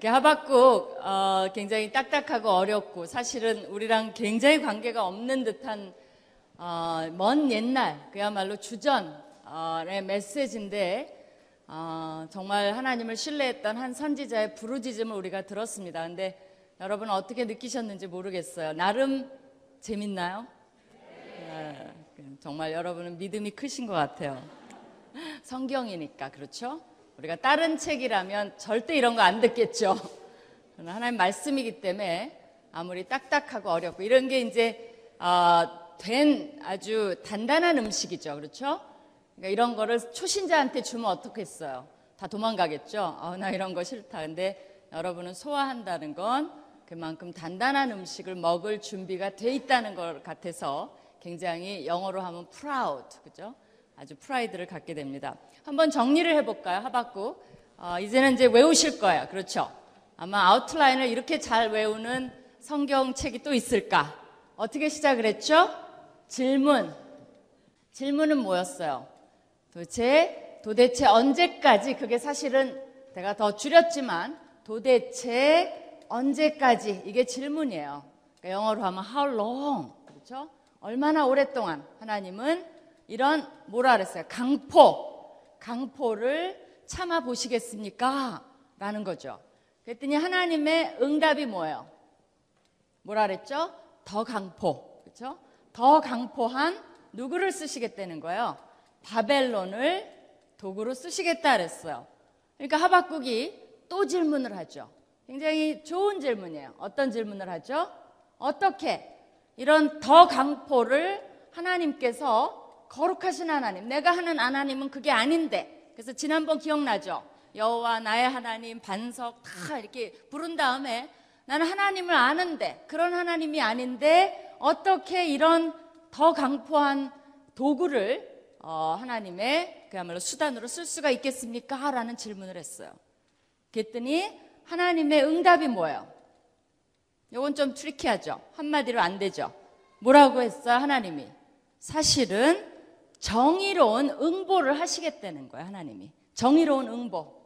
이렇게 하박국 어, 굉장히 딱딱하고 어렵고 사실은 우리랑 굉장히 관계가 없는 듯한 어, 먼 옛날 그야말로 주전의 메시지인데 어, 정말 하나님을 신뢰했던 한 선지자의 부르짖음을 우리가 들었습니다. 근데 여러분 어떻게 느끼셨는지 모르겠어요. 나름 재밌나요? 네, 정말 여러분은 믿음이 크신 것 같아요. 성경이니까 그렇죠? 우리가 다른 책이라면 절대 이런 거 안 듣겠죠. 하나님 말씀이기 때문에 아무리 딱딱하고 어렵고 이런 게 이제 어, 된 아주 단단한 음식이죠. 그렇죠? 그러니까 이런 거를 초신자한테 주면 어떻겠어요? 다 도망가겠죠? 어, 나 이런 거 싫다. 근데 여러분은 소화한다는 건 그만큼 단단한 음식을 먹을 준비가 돼 있다는 것 같아서 굉장히 영어로 하면 proud, 그죠? 아주 프라이드를 갖게 됩니다. 한번 정리를 해볼까요? 하박국. 어, 이제는 이제 외우실 거예요. 그렇죠? 아마 아웃라인을 이렇게 잘 외우는 성경책이 또 있을까? 어떻게 시작을 했죠? 질문. 질문은 뭐였어요? 도대체, 도대체 언제까지, 그게 사실은 내가 더 줄였지만, 도대체 언제까지, 이게 질문이에요. 그러니까 영어로 하면 how long, 그렇죠? 얼마나 오랫동안 하나님은 이런 뭐라 그랬어요? 강포, 강포를 참아 보시겠습니까? 라는 거죠. 그랬더니 하나님의 응답이 뭐예요? 뭐라 그랬죠? 더 강포, 그렇죠? 더 강포한 누구를 쓰시겠다는 거예요? 바벨론을 도구로 쓰시겠다 그랬어요. 그러니까 하박국이 또 질문을 하죠. 굉장히 좋은 질문이에요. 어떤 질문을 하죠? 어떻게 이런 더 강포를 하나님께서 거룩하신 하나님, 내가 하는 하나님은 그게 아닌데. 그래서 지난번 기억나죠? 여호와 나의 하나님 반석 다 이렇게 부른 다음에 나는 하나님을 아는데 그런 하나님이 아닌데 어떻게 이런 더 강포한 도구를 어, 하나님의 그야말로 수단으로 쓸 수가 있겠습니까? 라는 질문을 했어요. 그랬더니 하나님의 응답이 뭐예요? 이건 좀 트리키하죠. 한마디로 안 되죠. 뭐라고 했어요? 하나님이. 사실은 정의로운 응보를 하시겠다는 거예요, 하나님이. 정의로운 응보.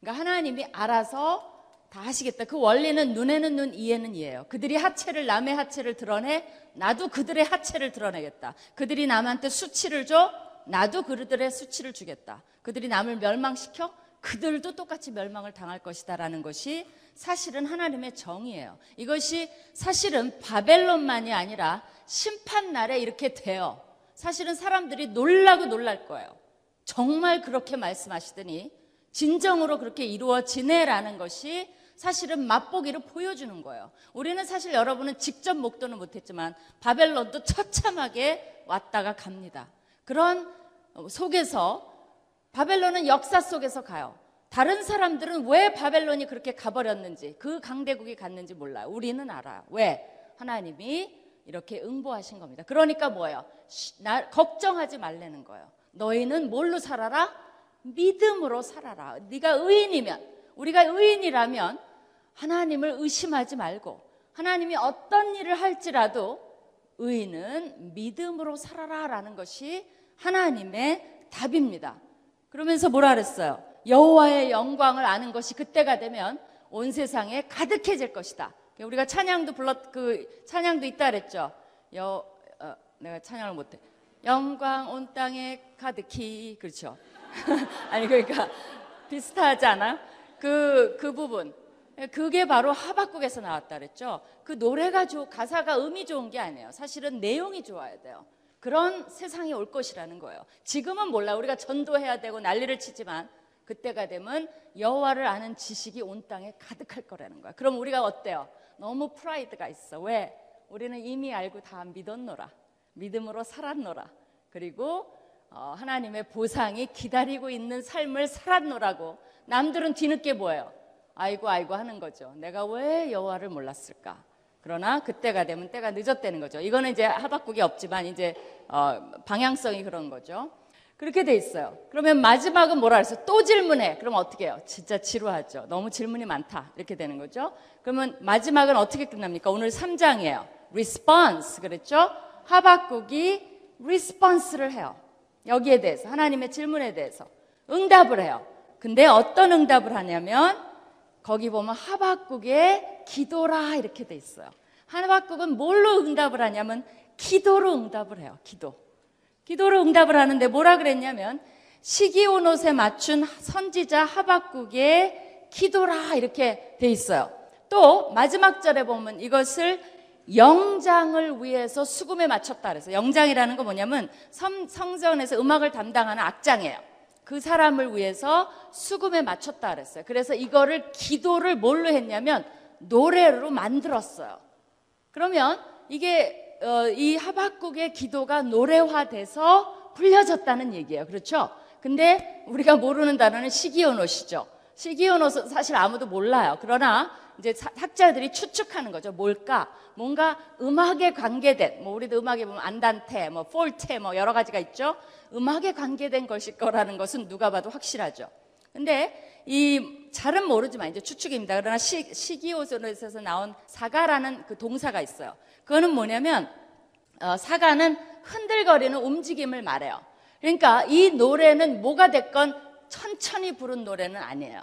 그러니까 하나님이 알아서 다 하시겠다. 그 원리는 눈에는 눈, 이에는 이예요. 그들이 하체를 남의 하체를 드러내, 나도 그들의 하체를 드러내겠다. 그들이 남한테 수치를 줘, 나도 그들의 수치를 주겠다. 그들이 남을 멸망시켜, 그들도 똑같이 멸망을 당할 것이다라는 것이 사실은 하나님의 정의예요. 이것이 사실은 바벨론만이 아니라 심판 날에 이렇게 돼요. 사실은 사람들이 놀라고 놀랄 거예요. 정말 그렇게 말씀하시더니 진정으로 그렇게 이루어지네라는 것이 사실은 맛보기를 보여주는 거예요. 우리는 사실 여러분은 직접 목도는 못했지만 바벨론도 처참하게 왔다가 갑니다. 그런 속에서 바벨론은 역사 속에서 가요. 다른 사람들은 왜 바벨론이 그렇게 가버렸는지 그 강대국이 갔는지 몰라요. 우리는 알아요. 왜? 하나님이 이렇게 응보하신 겁니다. 그러니까 뭐예요? 나 걱정하지 말라는 거예요. 너희는 뭘로 살아라? 믿음으로 살아라. 네가 의인이면 우리가 의인이라면 하나님을 의심하지 말고 하나님이 어떤 일을 할지라도 의인은 믿음으로 살아라라는 것이 하나님의 답입니다. 그러면서 뭐라 그랬어요? 여호와의 영광을 아는 것이 그때가 되면 온 세상에 가득해질 것이다. 우리가 찬양도 불렀 그 찬양도 있다 그랬죠. 여 어, 내가 찬양을 못해. 영광 온 땅에 가득히 그렇죠. 아니 그러니까 비슷하지 않아요? 그그 그 부분 그게 바로 하박국에서 나왔다 그랬죠. 그 노래가 좋 가사가 음이 좋은 게 아니에요. 사실은 내용이 좋아야 돼요. 그런 세상이 올 것이라는 거예요. 지금은 몰라. 우리가 전도해야 되고 난리를 치지만 그때가 되면 여호와를 아는 지식이 온 땅에 가득할 거라는 거야. 그럼 우리가 어때요? 너무 프라이드가 있어. 왜? 우리는 이미 알고 다 믿었노라. 믿음으로 살았노라. 그리고 어, 하나님의 보상이 기다리고 있는 삶을 살았노라고. 남들은 뒤늦게 뭐예요? 아이고 아이고 하는 거죠. 내가 왜 여호와를 몰랐을까? 그러나 그때가 되면 때가 늦었다는 거죠. 이거는 이제 하박국이 없지만 이제 어, 방향성이 그런 거죠. 그렇게 돼 있어요. 그러면 마지막은 뭐라 그랬어요? 또 질문해. 그럼 어떻게 해요? 진짜 지루하죠. 너무 질문이 많다. 이렇게 되는 거죠. 그러면 마지막은 어떻게 끝납니까? 오늘 3장이에요. response. 그랬죠? 하박국이 response를 해요. 여기에 대해서. 하나님의 질문에 대해서. 응답을 해요. 근데 어떤 응답을 하냐면 거기 보면 하박국의 기도라 이렇게 돼 있어요. 하박국은 뭘로 응답을 하냐면 기도로 응답을 해요. 기도. 기도로 응답을 하는데 뭐라 그랬냐면 시기온 옷에 맞춘 선지자 하박국의 기도라 이렇게 돼 있어요. 또 마지막 절에 보면 이것을 영장을 위해서 수금에 맞췄다 그래서 영장이라는 건 뭐냐면 성, 성전에서 음악을 담당하는 악장이에요. 그 사람을 위해서 수금에 맞췄다 그랬어요. 그래서 이거를 기도를 뭘로 했냐면 노래로 만들었어요. 그러면 이게 어, 이 하박국의 기도가 노래화돼서 불려졌다는 얘기예요. 그렇죠? 근데 우리가 모르는 단어는 시기온옷이죠. 시기온옷은 사실 아무도 몰라요. 그러나 이제 학자들이 추측하는 거죠. 뭘까? 뭔가 음악에 관계된, 뭐 우리도 음악에 보면 안단테, 뭐 폴테, 뭐 여러 가지가 있죠. 음악에 관계된 것일 거라는 것은 누가 봐도 확실하죠. 근데 이 잘은 모르지만 이제 추측입니다. 그러나 시, 시기오선에서 나온 사가라는 그 동사가 있어요. 그거는 뭐냐면 어, 사가는 흔들거리는 움직임을 말해요. 그러니까 이 노래는 뭐가 됐건 천천히 부른 노래는 아니에요.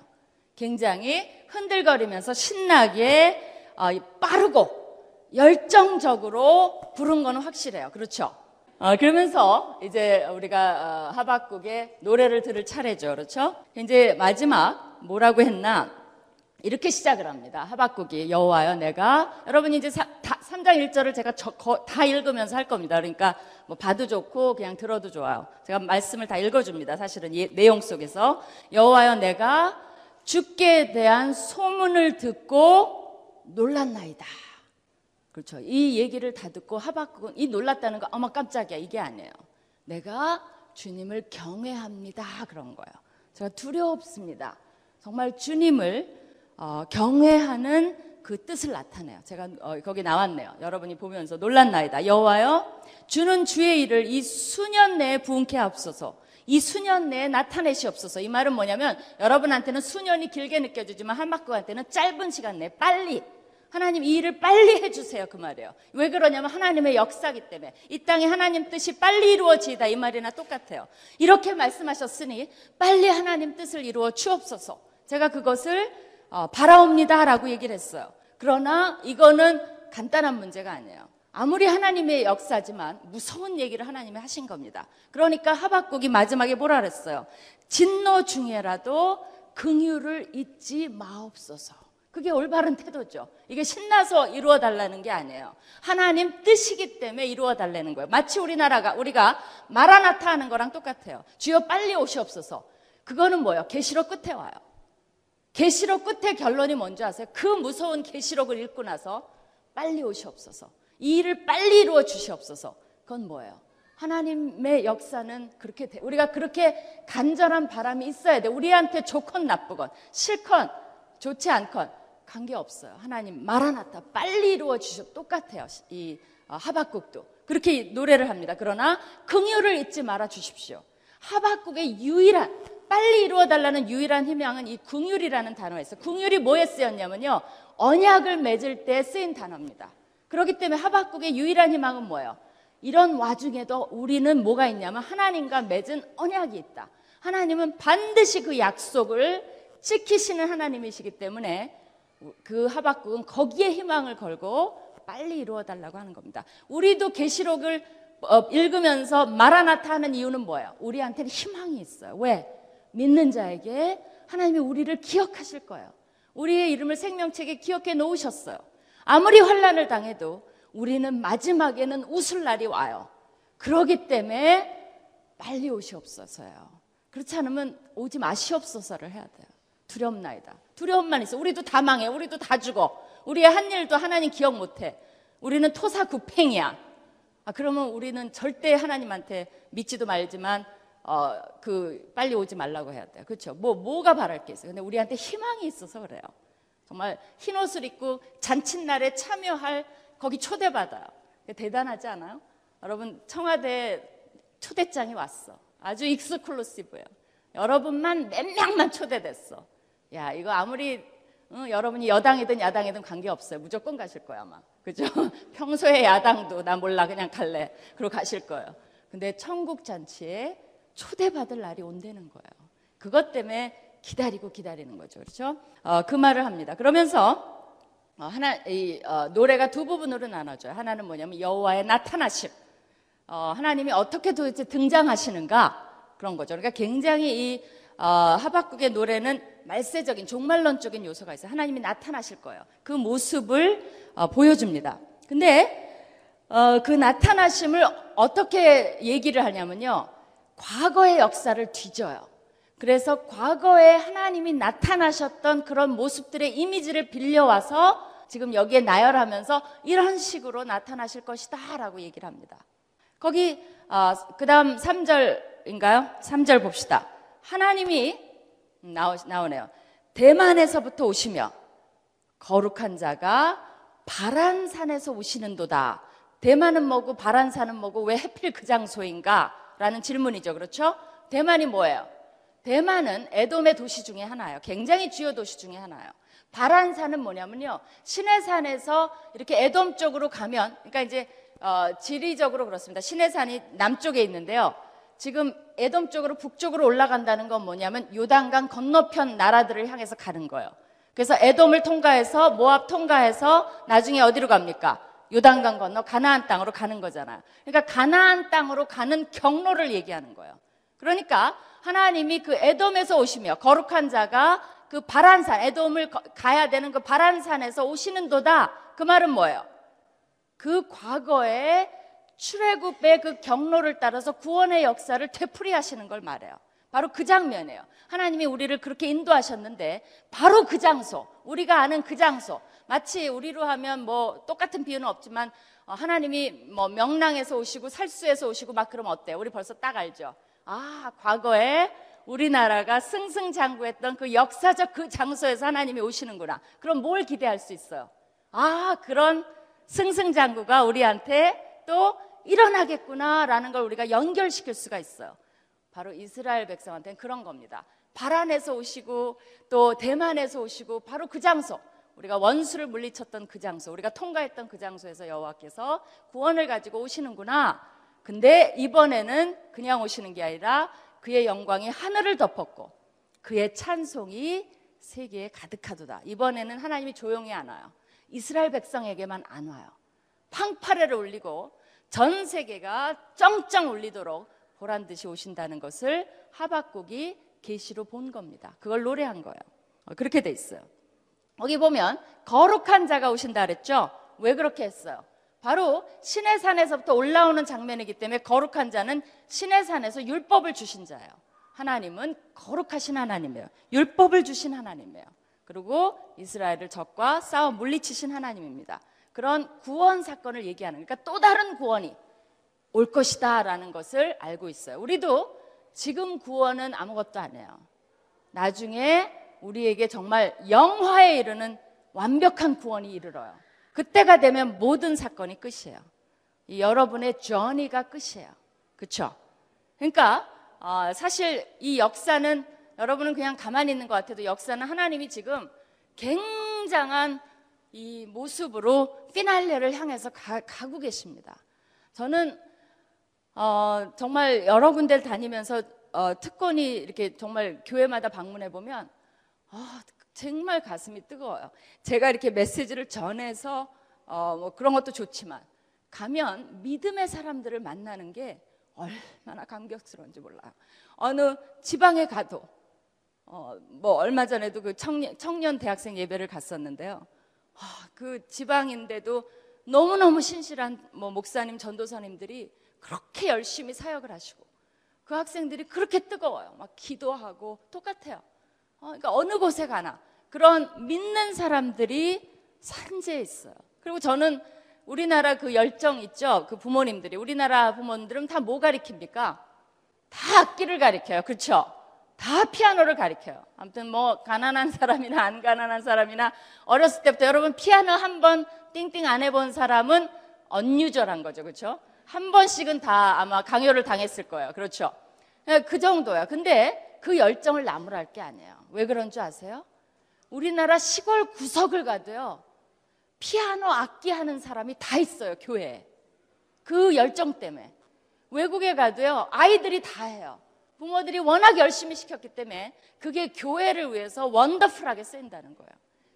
굉장히 흔들거리면서 신나게 어, 빠르고 열정적으로 부른 거는 확실해요. 그렇죠? 어, 그러면서 이제 우리가 어, 하박국의 노래를 들을 차례죠. 그렇죠? 이제 마지막 뭐라고 했나? 이렇게 시작을 합니다. 하박국이 여호와여 내가 여러분 이제 사, 다, 3장 1절을 제가 저, 거, 다 읽으면서 할 겁니다. 그러니까 뭐 봐도 좋고 그냥 들어도 좋아요. 제가 말씀을 다 읽어줍니다. 사실은 이 내용 속에서 여호와여 내가 주께 대한 소문을 듣고 놀랐나이다. 그렇죠. 이 얘기를 다 듣고 하박국은 이 놀랐다는 거 어머 깜짝이야 이게 아니에요. 내가 주님을 경외합니다 그런 거예요. 제가 두렵습니다. 정말 주님을 어, 경외하는 그 뜻을 나타내요. 제가 어, 거기 나왔네요. 여러분이 보면서 놀랐나이다. 여호와여 주는 주의 일을 이 수년 내에 부흥케 하옵소서. 이 수년 내에 나타내시옵소서. 이 말은 뭐냐면 여러분한테는 수년이 길게 느껴지지만 한박국한테는 짧은 시간 내에 빨리 하나님 이 일을 빨리 해주세요. 그 말이에요. 왜 그러냐면 하나님의 역사기 때문에 이 땅에 하나님 뜻이 빨리 이루어지다 이 말이나 똑같아요. 이렇게 말씀하셨으니 빨리 하나님 뜻을 이루어 주옵소서. 제가 그것을 어, 바라옵니다라고 얘기를 했어요. 그러나 이거는 간단한 문제가 아니에요. 아무리 하나님의 역사지만 무서운 얘기를 하나님이 하신 겁니다. 그러니까 하박국이 마지막에 뭐라 그랬어요? 진노 중에라도 긍휼을 잊지 마옵소서. 그게 올바른 태도죠. 이게 신나서 이루어 달라는 게 아니에요. 하나님 뜻이기 때문에 이루어 달라는 거예요. 마치 우리나라가 우리가 마라나타 하는 거랑 똑같아요. 주여 빨리 오시옵소서. 그거는 뭐예요? 계시록 끝에 와요. 계시록 끝에 결론이 뭔지 아세요? 그 무서운 계시록을 읽고 나서 빨리 오시옵소서. 이 일을 빨리 이루어 주시옵소서. 그건 뭐예요? 하나님의 역사는 그렇게 돼. 우리가 그렇게 간절한 바람이 있어야 돼. 우리한테 좋건 나쁘건 싫건 좋지 않건 관계 없어요. 하나님 마라나타 빨리 이루어 주셔 똑같아요. 이 어, 하박국도 그렇게 노래를 합니다. 그러나 긍휼을 잊지 말아 주십시오. 하박국의 유일한 빨리 이루어 달라는 유일한 희망은 이 긍휼이라는 단어에서 긍휼이 뭐에 쓰였냐면요. 언약을 맺을 때 쓰인 단어입니다. 그렇기 때문에 하박국의 유일한 희망은 뭐예요? 이런 와중에도 우리는 뭐가 있냐면 하나님과 맺은 언약이 있다. 하나님은 반드시 그 약속을 지키시는 하나님이시기 때문에 그 하박국은 거기에 희망을 걸고 빨리 이루어 달라고 하는 겁니다. 우리도 계시록을 어, 읽으면서 마라나타 하는 이유는 뭐예요? 우리한테는 희망이 있어요. 왜? 믿는 자에게 하나님이 우리를 기억하실 거예요. 우리의 이름을 생명책에 기억해 놓으셨어요. 아무리 환란을 당해도 우리는 마지막에는 웃을 날이 와요. 그러기 때문에 빨리 오시옵소서요. 그렇지 않으면 오지 마시옵소서를 해야 돼요. 두렵나이다. 두려움만 있어. 우리도 다 망해. 우리도 다 죽어. 우리의 한 일도 하나님 기억 못해. 우리는 토사구팽이야. 아, 그러면 우리는 절대 하나님한테 믿지도 말지만 어, 그 빨리 오지 말라고 해야 돼요. 그렇죠? 뭐 뭐가 바랄 게 있어요. 근데 우리한테 희망이 있어서 그래요. 정말 흰 옷을 입고 잔칫날에 참여할 거기 초대받아요. 대단하지 않아요? 여러분 청와대 초대장이 왔어. 아주 익스클루시브예요. 여러분만 몇 명만 초대됐어. 야, 이거 아무리 어, 여러분이 여당이든 야당이든 관계없어요. 무조건 가실 거야, 아마. 그죠? 평소에 야당도 나 몰라 그냥 갈래. 그러고 가실 거예요. 근데 천국 잔치에 초대받을 날이 온다는 거예요. 그것 때문에 기다리고 기다리는 거죠. 그렇죠? 어, 그 말을 합니다. 그러면서 어, 하나 이 어, 노래가 두 부분으로 나눠져요. 하나는 뭐냐면 여호와의 나타나심. 어, 하나님이 어떻게 도대체 등장하시는가 그런 거죠. 그러니까 굉장히 이 어, 하박국의 노래는 말세적인 종말론적인 요소가 있어요. 하나님이 나타나실 거예요. 그 모습을 어, 보여줍니다. 근데 어, 그 나타나심을 어떻게 얘기를 하냐면요. 과거의 역사를 뒤져요. 그래서 과거에 하나님이 나타나셨던 그런 모습들의 이미지를 빌려와서 지금 여기에 나열하면서 이런 식으로 나타나실 것이다 라고 얘기를 합니다. 거기 어, 그 다음 3절인가요? 3절 봅시다. 하나님이 나오, 나오네요. 대만에서부터 오시며 거룩한 자가 바란산에서 오시는도다. 대만은 뭐고 바란산은 뭐고 왜 해필 그 장소인가? 라는 질문이죠. 그렇죠? 대만이 뭐예요? 대만은 에돔의 도시 중에 하나예요. 굉장히 주요 도시 중에 하나예요. 바란산은 뭐냐면요. 시내산에서 이렇게 에돔 쪽으로 가면, 그러니까 이제 어, 지리적으로 그렇습니다. 시내산이 남쪽에 있는데요. 지금 에돔 쪽으로 북쪽으로 올라간다는 건 뭐냐면 요단강 건너편 나라들을 향해서 가는 거예요. 그래서 에돔을 통과해서 모압 통과해서 나중에 어디로 갑니까? 요단강 건너 가나안 땅으로 가는 거잖아요. 그러니까 가나안 땅으로 가는 경로를 얘기하는 거예요. 그러니까 하나님이 그 에돔에서 오시며 거룩한 자가 그 바란산 에돔을 가야 되는 그 바란산에서 오시는 도다. 그 말은 뭐예요? 그 과거에 출애굽의 그 경로를 따라서 구원의 역사를 되풀이하시는 걸 말해요. 바로 그 장면이에요. 하나님이 우리를 그렇게 인도하셨는데 바로 그 장소, 우리가 아는 그 장소. 마치 우리로 하면 뭐 똑같은 비유는 없지만 어, 하나님이 뭐 명랑에서 오시고 살수에서 오시고 막 그러면 어때요? 우리 벌써 딱 알죠. 아, 과거에 우리나라가 승승장구했던 그 역사적 그 장소에서 하나님이 오시는구나. 그럼 뭘 기대할 수 있어요? 아, 그런 승승장구가 우리한테 또 일어나겠구나라는 걸 우리가 연결시킬 수가 있어요. 바로 이스라엘 백성한테는 그런 겁니다. 바란에서 오시고 또 대만에서 오시고 바로 그 장소 우리가 원수를 물리쳤던 그 장소 우리가 통과했던 그 장소에서 여호와께서 구원을 가지고 오시는구나. 근데 이번에는 그냥 오시는 게 아니라 그의 영광이 하늘을 덮었고 그의 찬송이 세계에 가득하도다. 이번에는 하나님이 조용히 안 와요. 이스라엘 백성에게만 안 와요. 팡파레를 올리고 전 세계가 쩡쩡 울리도록 보란 듯이 오신다는 것을 하박국이 계시로 본 겁니다. 그걸 노래한 거예요. 어, 그렇게 돼 있어요. 거기 보면 거룩한 자가 오신다 그랬죠? 왜 그렇게 했어요? 바로 신의 산에서부터 올라오는 장면이기 때문에 거룩한 자는 신의 산에서 율법을 주신 자예요. 하나님은 거룩하신 하나님이에요. 율법을 주신 하나님이에요. 그리고 이스라엘을 적과 싸워 물리치신 하나님입니다. 그런 구원 사건을 얘기하는 그러니까 또 다른 구원이 올 것이다라는 것을 알고 있어요. 우리도 지금 구원은 아무것도 안 해요. 나중에 우리에게 정말 영화에 이르는 완벽한 구원이 이르러요. 그때가 되면 모든 사건이 끝이에요. 여러분의 journey가 끝이에요. 그렇죠? 그러니까 어, 사실 이 역사는 여러분은 그냥 가만히 있는 것 같아도 역사는 하나님이 지금 굉장한 이 모습으로 피날레를 향해서 가, 고 계십니다. 저는 어, 정말 여러 군데를 다니면서 어, 특권이 이렇게 정말 교회마다 방문해 보면 어, 정말 가슴이 뜨거워요. 제가 이렇게 메시지를 전해서 어, 뭐 그런 것도 좋지만 가면 믿음의 사람들을 만나는 게 얼마나 감격스러운지 몰라요. 어느 지방에 가도 어, 뭐 얼마 전에도 그 청년, 청년 대학생 예배를 갔었는데요. 아, 그 지방인데도 너무너무 신실한 뭐 목사님, 전도사님들이 그렇게 열심히 사역을 하시고 그 학생들이 그렇게 뜨거워요. 막 기도하고 똑같아요. 어, 그러니까 어느 곳에 가나 그런 믿는 사람들이 산재에 있어요. 그리고 저는 우리나라 그 열정 있죠? 그 부모님들이 우리나라 부모님들은 다 뭐 가리킵니까? 다 악기를 가리켜요. 그렇죠? 다 피아노를 가리켜요. 아무튼 뭐 가난한 사람이나 안 가난한 사람이나 어렸을 때부터 여러분 피아노 한 번 띵띵 안 해본 사람은 언유절한 거죠. 그렇죠? 한 번씩은 다 아마 강요를 당했을 거예요. 그렇죠? 예, 그 정도야. 근데 그 열정을 나무랄 게 아니에요. 왜 그런 줄 아세요? 우리나라 시골 구석을 가도요. 피아노 악기 하는 사람이 다 있어요. 교회에. 그 열정 때문에. 외국에 가도요. 아이들이 다 해요. 부모들이 워낙 열심히 시켰기 때문에 그게 교회를 위해서 원더풀하게 쓰인다는 거예요.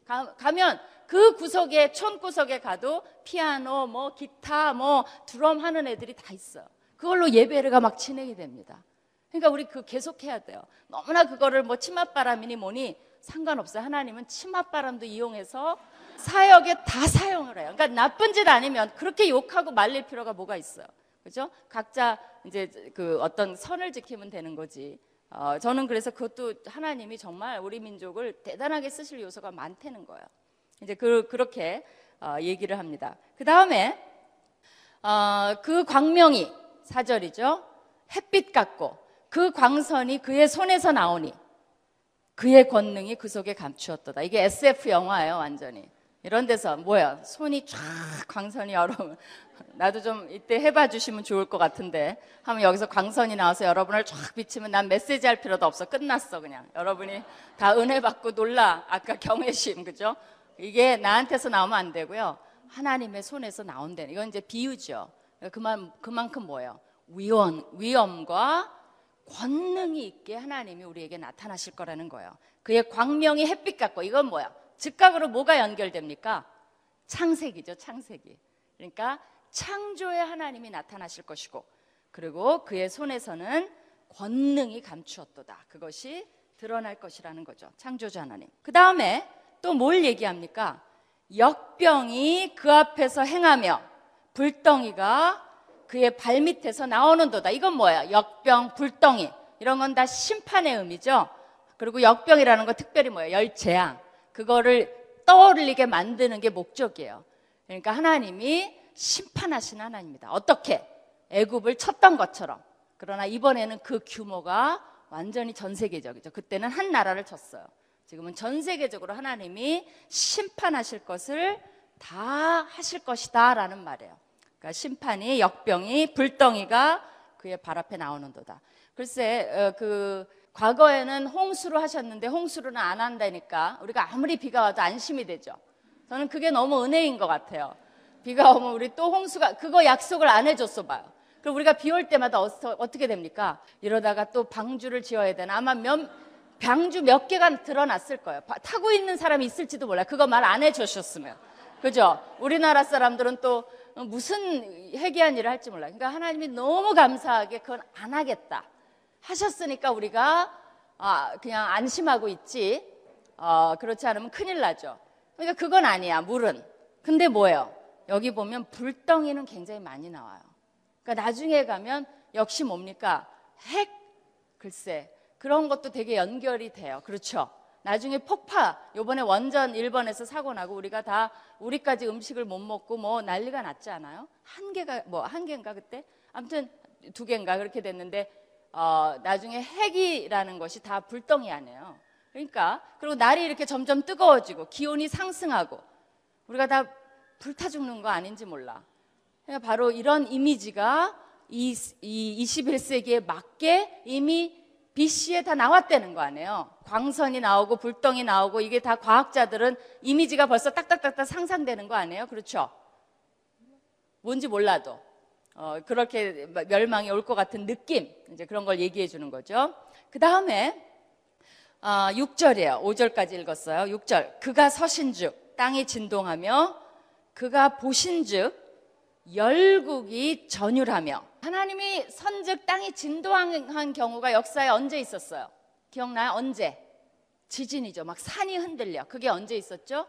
가, 가면 그 구석에 촌 구석에 가도 피아노, 뭐 기타, 뭐 드럼 하는 애들이 다 있어요. 그걸로 예배가 막 진행이 됩니다. 그러니까 우리 그 계속해야 돼요. 너무나 그거를 뭐 치맛바람이니 뭐니 상관없어요. 하나님은 치맛바람도 이용해서 사역에 다 사용을 해요. 그러니까 나쁜 짓 아니면 그렇게 욕하고 말릴 필요가 뭐가 있어요. 그죠? 각자 이제 그 어떤 선을 지키면 되는 거지. 어, 저는 그래서 그것도 하나님이 정말 우리 민족을 대단하게 쓰실 요소가 많다는 거예요. 이제 그, 그렇게 어, 얘기를 합니다. 그 다음에 어, 그 광명이 사절이죠. 햇빛 같고 그 광선이 그의 손에서 나오니 그의 권능이 그 속에 감추었도다. 이게 SF 영화예요, 완전히. 이런 데서 뭐야? 손이 쫙 광선이 여러분 나도 좀 이때 해봐 주시면 좋을 것 같은데 하면 여기서 광선이 나와서 여러분을 쫙 비치면 난 메시지 할 필요도 없어 끝났어 그냥 여러분이 다 은혜 받고 놀라 아까 경외심 그죠? 이게 나한테서 나오면 안 되고요 하나님의 손에서 나온다는 이건 이제 비유죠. 그만 그만큼 뭐예요? 위원 위엄과 권능이 있게 하나님이 우리에게 나타나실 거라는 거예요. 그의 광명이 햇빛 같고 이건 뭐야? 즉각으로 뭐가 연결됩니까? 창세기죠, 창세기. 그러니까 창조의 하나님이 나타나실 것이고 그리고 그의 손에서는 권능이 감추었도다. 그것이 드러날 것이라는 거죠. 창조자 하나님. 그 다음에 또 뭘 얘기합니까? 역병이 그 앞에서 행하며 불덩이가 그의 발밑에서 나오는도다. 이건 뭐야? 역병, 불덩이. 이런 건 다 심판의 의미죠. 그리고 역병이라는 건 특별히 뭐예요? 열재앙. 그거를 떠올리게 만드는 게 목적이에요. 그러니까 하나님이 심판하신 하나님입니다. 어떻게? 애굽을 쳤던 것처럼. 그러나 이번에는 그 규모가 완전히 전 세계적이죠. 그때는 한 나라를 쳤어요. 지금은 전 세계적으로 하나님이 심판하실 것을 다 하실 것이다 라는 말이에요. 그러니까 심판이 역병이 불덩이가 그의 발 앞에 나오는도다. 글쎄 어, 그 과거에는 홍수로 하셨는데 홍수로는 안 한다니까 우리가 아무리 비가 와도 안심이 되죠. 저는 그게 너무 은혜인 것 같아요. 비가 오면 우리 또 홍수가 그거 약속을 안 해줬어 봐요. 그럼 우리가 비 올 때마다 어떻게 됩니까? 이러다가 또 방주를 지어야 되나? 아마 몇 방주 몇 개가 드러났을 거예요. 타고 있는 사람이 있을지도 몰라요. 그거 말 안 해주셨으면. 그죠? 우리나라 사람들은 또 무슨 회개한 일을 할지 몰라요. 그러니까 하나님이 너무 감사하게 그건 안 하겠다. 하셨으니까 우리가 아, 그냥 안심하고 있지. 어, 그렇지 않으면 큰일 나죠. 그러니까 그건 아니야, 물은. 근데 뭐예요? 여기 보면 불덩이는 굉장히 많이 나와요. 그러니까 나중에 가면 역시 뭡니까? 핵? 글쎄. 그런 것도 되게 연결이 돼요. 그렇죠? 나중에 폭파, 요번에 원전 1번에서 사고 나고 우리가 다 우리까지 음식을 못 먹고 뭐 난리가 났지 않아요? 한 개가, 뭐, 한 개인가 그때? 아무튼 두 개인가 그렇게 됐는데, 어, 나중에 핵이라는 것이 다 불덩이 아니에요. 그러니까, 그리고 날이 이렇게 점점 뜨거워지고 기온이 상승하고 우리가 다 불타 죽는 거 아닌지 몰라. 그러니까 바로 이런 이미지가 이, 이 21세기에 맞게 이미 BC에 다 나왔다는 거 아니에요. 광선이 나오고 불덩이 나오고 이게 다 과학자들은 이미지가 벌써 딱딱딱딱 상상되는 거 아니에요? 그렇죠? 뭔지 몰라도 어, 그렇게 멸망이 올 것 같은 느낌 이제 그런 걸 얘기해 주는 거죠. 그 다음에 어, 6절이에요. 5절까지 읽었어요. 6절 그가 서신즉 땅이 진동하며 그가 보신즉 열국이 전율하며 하나님이 선즉 땅이 진동한 경우가 역사에 언제 있었어요? 기억나요? 언제? 지진이죠. 막 산이 흔들려. 그게 언제 있었죠?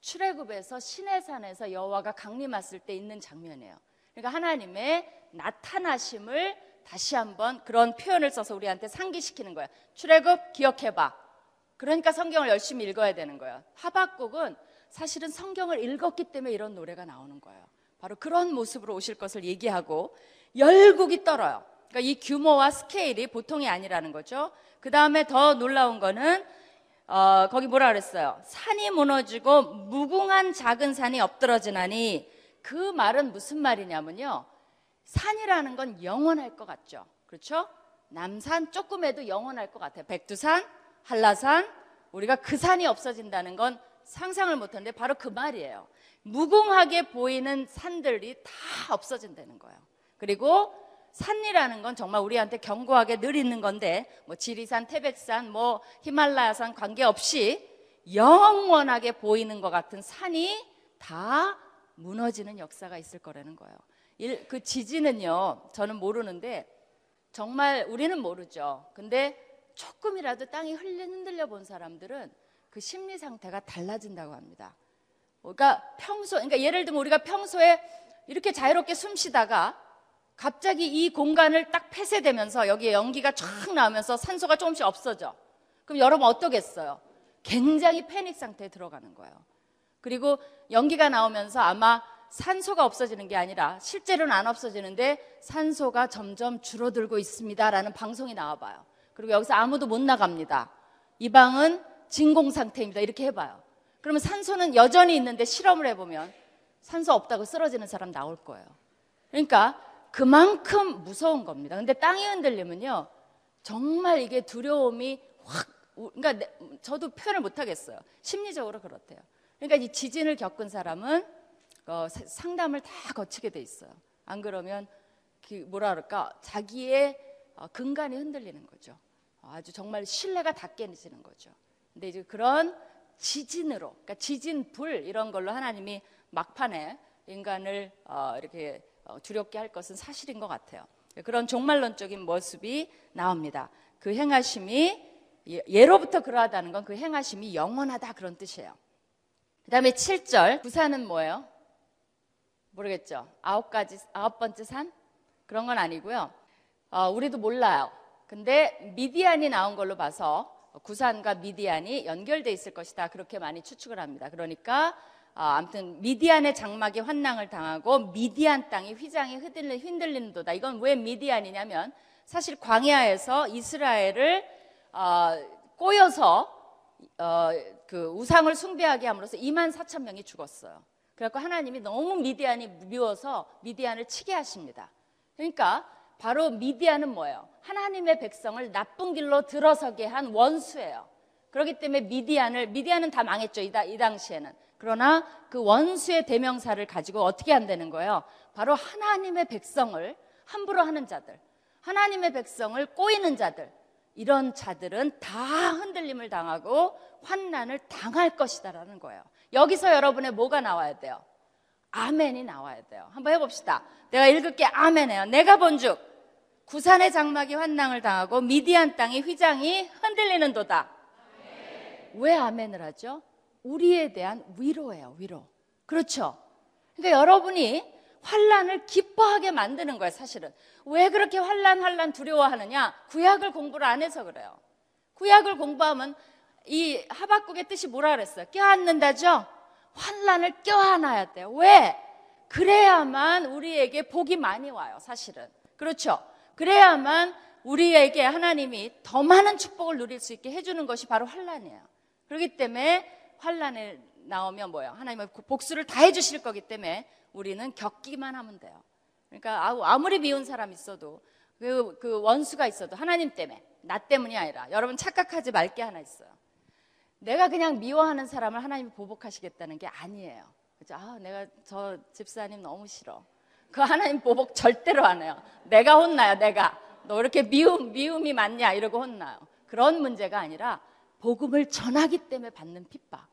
출애굽에서 시내산에서 여호와가 강림했을 때 있는 장면이에요. 그러니까 하나님의 나타나심을 다시 한번 그런 표현을 써서 우리한테 상기시키는 거예요. 출애굽 기억해 봐. 그러니까 성경을 열심히 읽어야 되는 거예요. 하박국은 사실은 성경을 읽었기 때문에 이런 노래가 나오는 거예요. 바로 그런 모습으로 오실 것을 얘기하고 열국이 떨어요. 그러니까 이 규모와 스케일이 보통이 아니라는 거죠. 그 다음에 더 놀라운 거는 어, 거기 뭐라 그랬어요? 산이 무너지고 무궁한 작은 산이 엎드러지나니 그 말은 무슨 말이냐면요. 산이라는 건 영원할 것 같죠. 그렇죠? 남산 조금해도 영원할 것 같아요. 백두산, 한라산, 우리가 그 산이 없어진다는 건 상상을 못하는데 바로 그 말이에요. 무궁하게 보이는 산들이 다 없어진다는 거예요. 그리고 산이라는 건 정말 우리한테 견고하게 늘 있는 건데 뭐 지리산, 태백산, 뭐 히말라야산 관계없이 영원하게 보이는 것 같은 산이 다 무너지는 역사가 있을 거라는 거예요. 일- 그 지진은요, 저는 모르는데 정말 우리는 모르죠. 근데 조금이라도 땅이 흔들려 본 사람들은 그 심리 상태가 달라진다고 합니다. 그러니까 평소, 그러니까 예를 들면 우리가 평소에 이렇게 자유롭게 숨 쉬다가 갑자기 이 공간을 딱 폐쇄되면서 여기에 연기가 쫙 나오면서 산소가 조금씩 없어져. 그럼 여러분 어떠겠어요? 굉장히 패닉 상태에 들어가는 거예요. 그리고 연기가 나오면서 아마 산소가 없어지는 게 아니라 실제로는 안 없어지는데 산소가 점점 줄어들고 있습니다라는 방송이 나와봐요. 그리고 여기서 아무도 못 나갑니다. 이 방은 진공 상태입니다. 이렇게 해봐요. 그러면 산소는 여전히 있는데 실험을 해보면 산소 없다고 쓰러지는 사람 나올 거예요. 그러니까 그만큼 무서운 겁니다. 근데 땅이 흔들리면요. 정말 이게 두려움이 확, 우- 그러니까 내- 저도 표현을 못 하겠어요. 심리적으로 그렇대요. 그러니까 이 지진을 겪은 사람은 어, 사- 상담을 다 거치게 돼 있어요. 안 그러면 그 뭐라 그럴까 자기의 어, 근간이 흔들리는 거죠. 어, 아주 정말 신뢰가 다 깨지는 거죠. 근데 이제 그런 지진으로, 그러니까 지진 불 이런 걸로 하나님이 막판에 인간을 어, 이렇게 어, 두렵게 할 것은 사실인 것 같아요. 그런 종말론적인 모습이 나옵니다. 그 행하심이 예- 예로부터 그러하다는 건 그 행하심이 영원하다 그런 뜻이에요. 그 다음에 7절 부산은 뭐예요? 모르겠죠. 아홉 가지 아홉 번째 산 그런 건 아니고요. 어, 우리도 몰라요. 근데 미디안이 나온 걸로 봐서 구산과 미디안이 연결돼 있을 것이다 그렇게 많이 추측을 합니다. 그러니까 어, 아무튼 미디안의 장막이 환낭을 당하고 미디안 땅이 휘장이 흔들리, 흔들리는도다. 이건 왜 미디안이냐면 사실 광야에서 이스라엘을 어, 꼬여서 어, 그 우상을 숭배하게 함으로써 2만 4천 명이 죽었어요. 그래갖고 하나님이 너무 미디안이 미워서 미디안을 치게 하십니다. 그러니까 바로 미디안은 뭐예요? 하나님의 백성을 나쁜 길로 들어서게 한 원수예요. 그렇기 때문에 미디안을 미디안은 다 망했죠. 이, 다- 이 당시에는. 그러나 그 원수의 대명사를 가지고 어떻게 한다는 거예요? 바로 하나님의 백성을 함부로 하는 자들, 하나님의 백성을 꼬이는 자들, 이런 자들은 다 흔들림을 당하고 환난을 당할 것이다라는 거예요. 여기서 여러분의 뭐가 나와야 돼요? 아멘이 나와야 돼요. 한번 해봅시다. 내가 읽을게 아멘해요. 내가 본즉 구산의 장막이 환난을 당하고 미디안 땅의 휘장이 흔들리는도다. 왜 아멘을 하죠? 우리에 대한 위로예요. 위로. 그렇죠? 그러니까 여러분이 환란을 기뻐하게 만드는 거예요, 사실은. 왜 그렇게 환란 환란 두려워하느냐? 구약을 공부를 안 해서 그래요. 구약을 공부하면 이 하박국의 뜻이 뭐라 그랬어요? 껴안는다죠? 환란을 껴안아야 돼요. 왜? 그래야만 우리에게 복이 많이 와요, 사실은. 그렇죠? 그래야만 우리에게 하나님이 더 많은 축복을 누릴 수 있게 해주는 것이 바로 환란이에요. 그렇기 때문에 환란에 나오면 뭐예요? 하나님은 복수를 다 해주실 거기 때문에 우리는 겪기만 하면 돼요. 그러니까 아무리 미운 사람 있어도 그, 그 원수가 있어도 하나님 때문에 나 때문이 아니라 여러분 착각하지 말게 하나 있어요. 내가 그냥 미워하는 사람을 하나님이 보복하시겠다는 게 아니에요. 그죠? 아, 내가 저 집사님 너무 싫어. 그 하나님 보복 절대로 안 해요. 내가 혼나요, 내가. 너 이렇게 미움, 미움이 많냐? 이러고 혼나요. 그런 문제가 아니라 복음을 전하기 때문에 받는 핍박.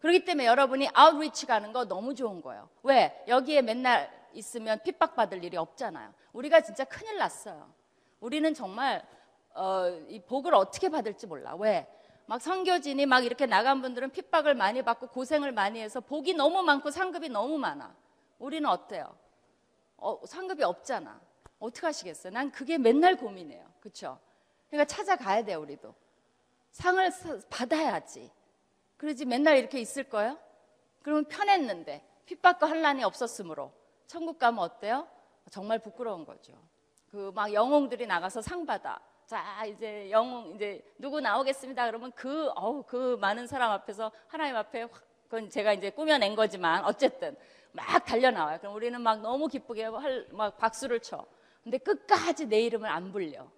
그렇기 때문에 여러분이 아웃리치 가는 거 너무 좋은 거예요. 왜? 여기에 맨날 있으면 핍박받을 일이 없잖아요. 우리가 진짜 큰일 났어요. 우리는 정말 어, 이 복을 어떻게 받을지 몰라. 왜? 막 선교진이 막 이렇게 나간 분들은 핍박을 많이 받고 고생을 많이 해서 복이 너무 많고 상급이 너무 많아. 우리는 어때요? 어, 상급이 없잖아. 어떻게 하시겠어요? 난 그게 맨날 고민해요. 그렇죠? 그러니까 찾아가야 돼요, 우리도. 상을 사- 받아야지. 그러지 맨날 이렇게 있을 거예요? 그러면 편했는데 핍박과 환란이 없었으므로 천국 가면 어때요? 정말 부끄러운 거죠. 그 막 영웅들이 나가서 상 받아. 자 이제 영웅 이제 누구 나오겠습니다. 그러면 그 어우 그 많은 사람 앞에서 하나님 앞에 확 그건 제가 이제 꾸며낸 거지만 어쨌든 막 달려 나와요. 그럼 우리는 막 너무 기쁘게 할- 막 박수를 쳐. 근데 끝까지 내 이름을 안 불려.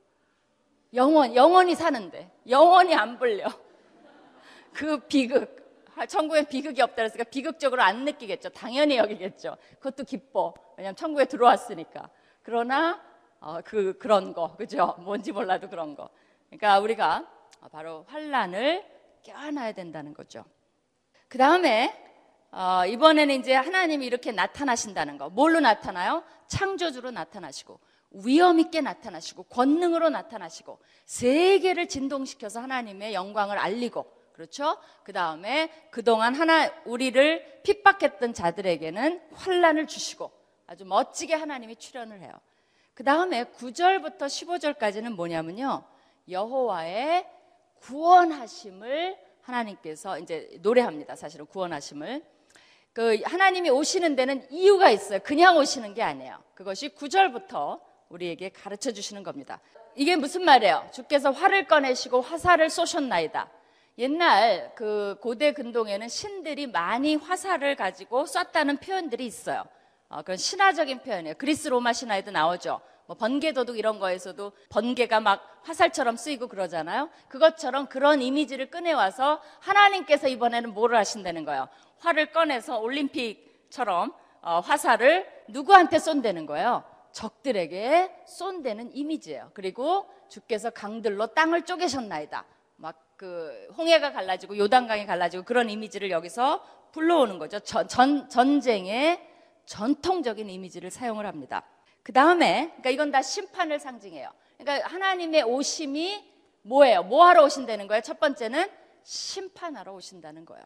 영원 영원히 사는데 영원히 안 불려. 그 비극. 아, 천국엔 비극이 없다 그랬으니까 비극적으로 안 느끼겠죠. 당연히 여기겠죠. 그것도 기뻐. 왜냐하면 천국에 들어왔으니까. 그러나 어, 그 그런 거 그죠? 뭔지 몰라도 그런 거. 그러니까 우리가 바로 환란을 껴안아야 된다는 거죠. 그 다음에 어, 이번에는 이제 하나님이 이렇게 나타나신다는 거. 뭘로 나타나요? 창조주로 나타나시고 위험 있게 나타나시고 권능으로 나타나시고 세계를 진동시켜서 하나님의 영광을 알리고 그렇죠? 그 다음에 그동안 하나 우리를 핍박했던 자들에게는 환란을 주시고 아주 멋지게 하나님이 출연을 해요. 그 다음에 9절부터 15절까지는 뭐냐면요. 여호와의 구원하심을 하나님께서 이제 노래합니다. 사실은 구원하심을. 그 하나님이 오시는 데는 이유가 있어요. 그냥 오시는 게 아니에요. 그것이 9절부터 우리에게 가르쳐 주시는 겁니다. 이게 무슨 말이에요? 주께서 활을 꺼내시고 화살을 쏘셨나이다. 옛날 그 고대 근동에는 신들이 많이 화살을 가지고 쐈다는 표현들이 있어요. 어, 그건 신화적인 표현이에요. 그리스 로마 신화에도 나오죠. 뭐 번개 도둑 이런 거에서도 번개가 막 화살처럼 쓰이고 그러잖아요. 그것처럼 그런 이미지를 꺼내와서 하나님께서 이번에는 뭐를 하신다는 거예요. 활을 꺼내서 올림픽처럼 어, 화살을 누구한테 쏜다는 거예요. 적들에게 쏜다는 이미지예요. 그리고 주께서 강들로 땅을 쪼개셨나이다. 막 그 홍해가 갈라지고 요단강이 갈라지고 그런 이미지를 여기서 불러오는 거죠. 전, 전 전쟁의 전통적인 이미지를 사용을 합니다. 그 다음에, 그러니까 이건 다 심판을 상징해요. 그러니까 하나님의 오심이 뭐예요? 뭐 하러 오신다는 거예요? 첫 번째는 심판하러 오신다는 거예요.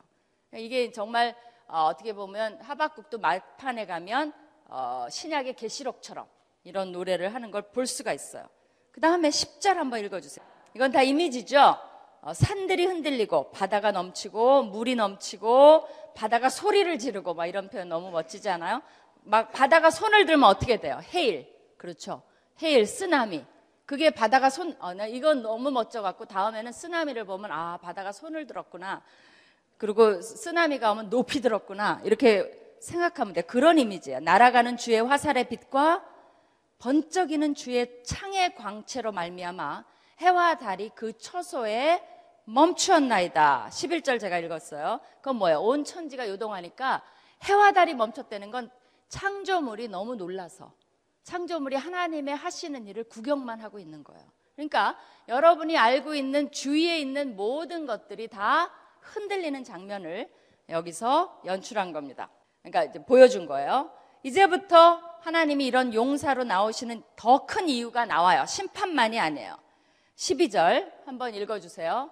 그러니까 이게 정말 어, 떻게 보면 하박국도 말판에 가면 어, 신약의 계시록처럼 이런 노래를 하는 걸 볼 수가 있어요. 그 다음에 10절 한번 읽어주세요. 이건 다 이미지죠? 어, 산들이 흔들리고 바다가 넘치고 물이 넘치고 바다가 소리를 지르고 막 이런 표현 너무 멋지지 않아요? 막 바다가 손을 들면 어떻게 돼요? 해일. 그렇죠. 해일, 쓰나미. 그게 바다가 손, 어, 나 이건 너무 멋져갖고 다음에는 쓰나미를 보면 아, 바다가 손을 들었구나. 그리고 쓰나미가 오면 높이 들었구나. 이렇게 생각하면 돼. 그런 이미지예요. 날아가는 주의 화살의 빛과 번쩍이는 주의 창의 광채로 말미암아 해와 달이 그 처소에 멈추었나이다. 11절 제가 읽었어요. 그건 뭐예요? 온 천지가 요동하니까 해와 달이 멈췄다는 건 창조물이 너무 놀라서 창조물이 하나님의 하시는 일을 구경만 하고 있는 거예요. 그러니까 여러분이 알고 있는 주위에 있는 모든 것들이 다 흔들리는 장면을 여기서 연출한 겁니다. 그러니까 보여준 거예요. 이제부터 하나님이 이런 용사로 나오시는 더 큰 이유가 나와요. 심판만이 아니에요. 12절 한번 읽어주세요.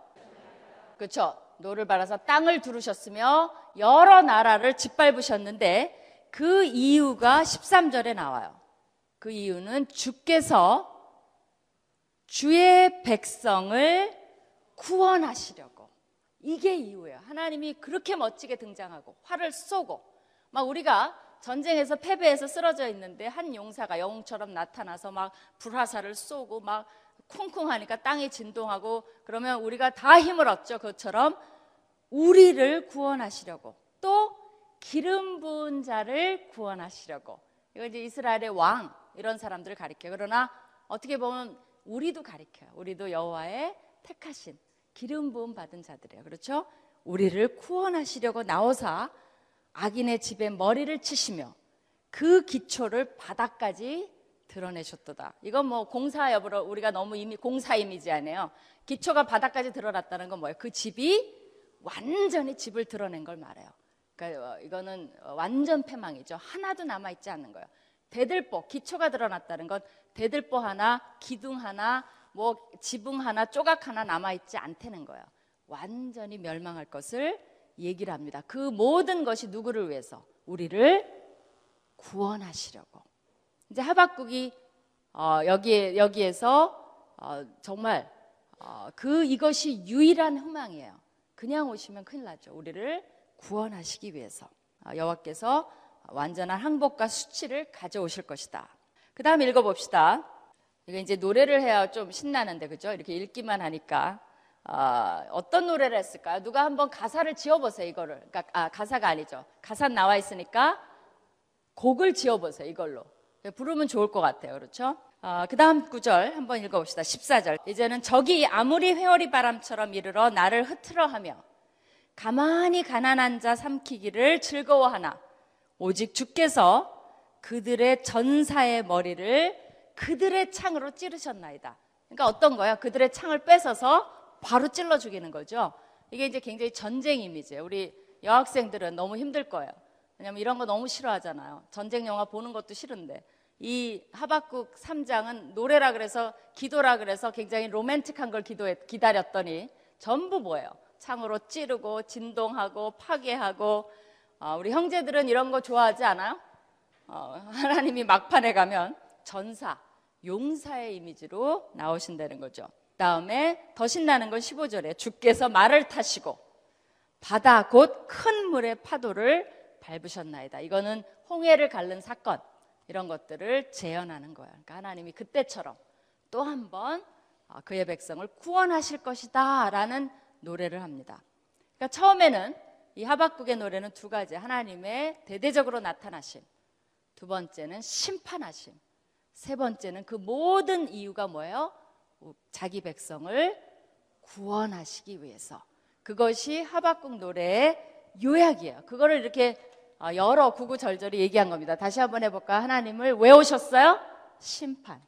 그렇죠. 노를 발하사 땅을 두르셨으며 여러 나라를 짓밟으셨는데 그 이유가 13절에 나와요. 그 이유는 주께서 주의 백성을 구원하시려고. 이게 이유예요. 하나님이 그렇게 멋지게 등장하고 활을 쏘고 막 우리가 전쟁에서 패배해서 쓰러져 있는데 한 용사가 영웅처럼 나타나서 막 불화살을 쏘고 막 쿵쿵 하니까 땅이 진동하고 그러면 우리가 다 힘을 얻죠. 그것처럼 우리를 구원하시려고 또 기름 부은 자를 구원하시려고 이거 이제 이스라엘의 왕 이런 사람들을 가리켜요. 그러나 어떻게 보면 우리도 가리켜요. 우리도 여호와의 택하신 기름 부음 받은 자들이에요. 그렇죠? 우리를 구원하시려고 나오사 악인의 집에 머리를 치시며 그 기초를 바닥까지 드러내셨도다. 이건 뭐 공사 여부로 우리가 너무 이미 공사 이미지 아니에요. 기초가 바닥까지 드러났다는 건 뭐예요? 그 집이 완전히 집을 드러낸 걸 말해요. 그러니까 어, 이거는 완전 패망이죠. 하나도 남아 있지 않는 거예요. 대들보 기초가 드러났다는 건 대들보 하나, 기둥 하나, 뭐 지붕 하나, 조각 하나 남아 있지 않다는 거예요. 완전히 멸망할 것을 얘기를 합니다. 그 모든 것이 누구를 위해서? 우리를 구원하시려고. 이제 하박국이 어, 여기 여기에서 어, 정말 어, 그 이것이 유일한 희망이에요. 그냥 오시면 큰일 나죠. 우리를 구원하시기 위해서 어, 여호와께서 완전한 항복과 수치를 가져오실 것이다. 그 다음 읽어봅시다. 이거 이제 노래를 해야 좀 신나는데 그죠? 이렇게 읽기만 하니까 어, 떤 노래를 했을까요? 누가 한번 가사를 지어보세요 이거를. 그러니까 아, 가사가 아니죠. 가사 나와 있으니까 곡을 지어보세요 이걸로. 부르면 좋을 것 같아요. 그렇죠? 어, 그 다음 구절 한번 읽어봅시다. 14절. 이제는 적이 아무리 회오리 바람처럼 이르러 나를 흐트러 하며 가만히 가난한 자 삼키기를 즐거워하나 오직 주께서 그들의 전사의 머리를 그들의 창으로 찌르셨나이다. 그러니까 어떤 거야? 그들의 창을 뺏어서 바로 찔러 죽이는 거죠. 이게 이제 굉장히 전쟁 이미지예요. 우리 여학생들은 너무 힘들 거예요. 왜냐면 이런 거 너무 싫어하잖아요. 전쟁 영화 보는 것도 싫은데. 이 하박국 3장은 노래라 그래서 기도라 그래서 굉장히 로맨틱한 걸 기도해, 기다렸더니 전부 뭐예요? 창으로 찌르고 진동하고 파괴하고 어, 우리 형제들은 이런 거 좋아하지 않아요? 어, 하나님이 막판에 가면 전사, 용사의 이미지로 나오신다는 거죠. 다음에 더 신나는 건 15절에 주께서 말을 타시고 바다 곧 큰 물의 파도를 밟으셨나이다. 이거는 홍해를 갈른 사건 이런 것들을 재현하는 거예요. 그러니까 하나님이 그때처럼 또 한 번 그의 백성을 구원하실 것이다라는 노래를 합니다. 그러니까 처음에는 이 하박국의 노래는 두 가지. 하나님의 대대적으로 나타나심. 두 번째는 심판하심. 세 번째는 그 모든 이유가 뭐예요? 자기 백성을 구원하시기 위해서. 그것이 하박국 노래의 요약이에요. 그거를 이렇게 어, 여러 구구절절히 얘기한 겁니다. 다시 한번 해볼까? 하나님을 왜 오셨어요? 심판.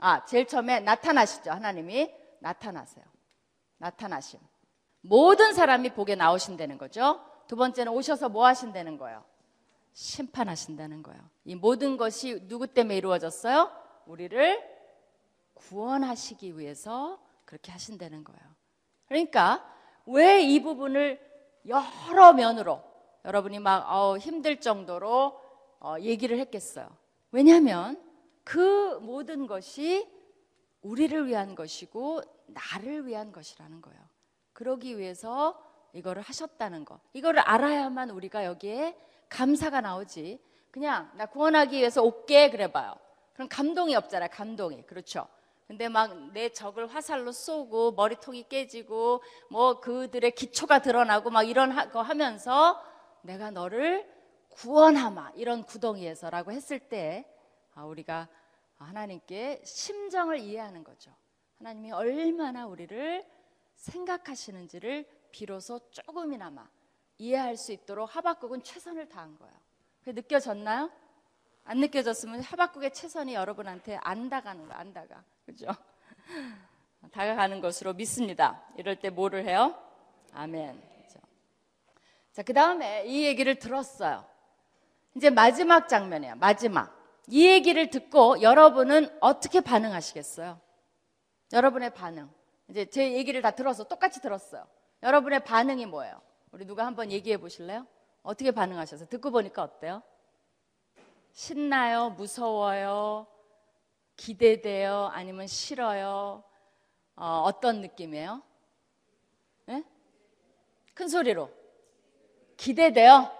아, 제일 처음에 나타나시죠. 하나님이 나타나세요. 나타나심. 모든 사람이 보게 나오신다는 거죠. 두 번째는 오셔서 뭐 하신다는 거예요? 심판하신다는 거예요. 이 모든 것이 누구 때문에 이루어졌어요? 우리를 구원하시기 위해서 그렇게 하신다는 거예요. 그러니까 왜 이 부분을 여러 면으로 여러분이 막 어, 힘들 정도로 어, 얘기를 했겠어요. 왜냐하면 그 모든 것이 우리를 위한 것이고 나를 위한 것이라는 거예요. 그러기 위해서 이거를 하셨다는 거. 이거를 알아야만 우리가 여기에 감사가 나오지. 그냥 나 구원하기 위해서 올게 그래 봐요. 그럼 감동이 없잖아요. 감동이. 그렇죠. 근데 막 내 적을 화살로 쏘고 머리통이 깨지고 뭐 그들의 기초가 드러나고 막 이런 거 하면서 내가 너를 구원하마 이런 구덩이에서라고 했을 때 아, 우리가 하나님께 심정을 이해하는 거죠. 하나님이 얼마나 우리를 생각하시는지를 비로소 조금이나마 이해할 수 있도록 하박국은 최선을 다한 거예요. 그게 느껴졌나요? 안 느껴졌으면 하박국의 최선이 여러분한테 안 다가는 거, 안 다가. 그죠? 다가가는 것으로 믿습니다. 이럴 때 뭐를 해요? 아멘. 자, 그 다음에 이 얘기를 들었어요. 이제 마지막 장면이야, 마지막. 이 얘기를 듣고 여러분은 어떻게 반응하시겠어요? 여러분의 반응. 이제 제 얘기를 다 들어서 똑같이 들었어요. 여러분의 반응이 뭐예요? 우리 누가 한번 얘기해 보실래요? 어떻게 반응하셔서 듣고 보니까 어때요? 신나요? 무서워요? 기대돼요? 아니면 싫어요? 어, 어떤 느낌이에요? 네? 큰 소리로. 기대돼요?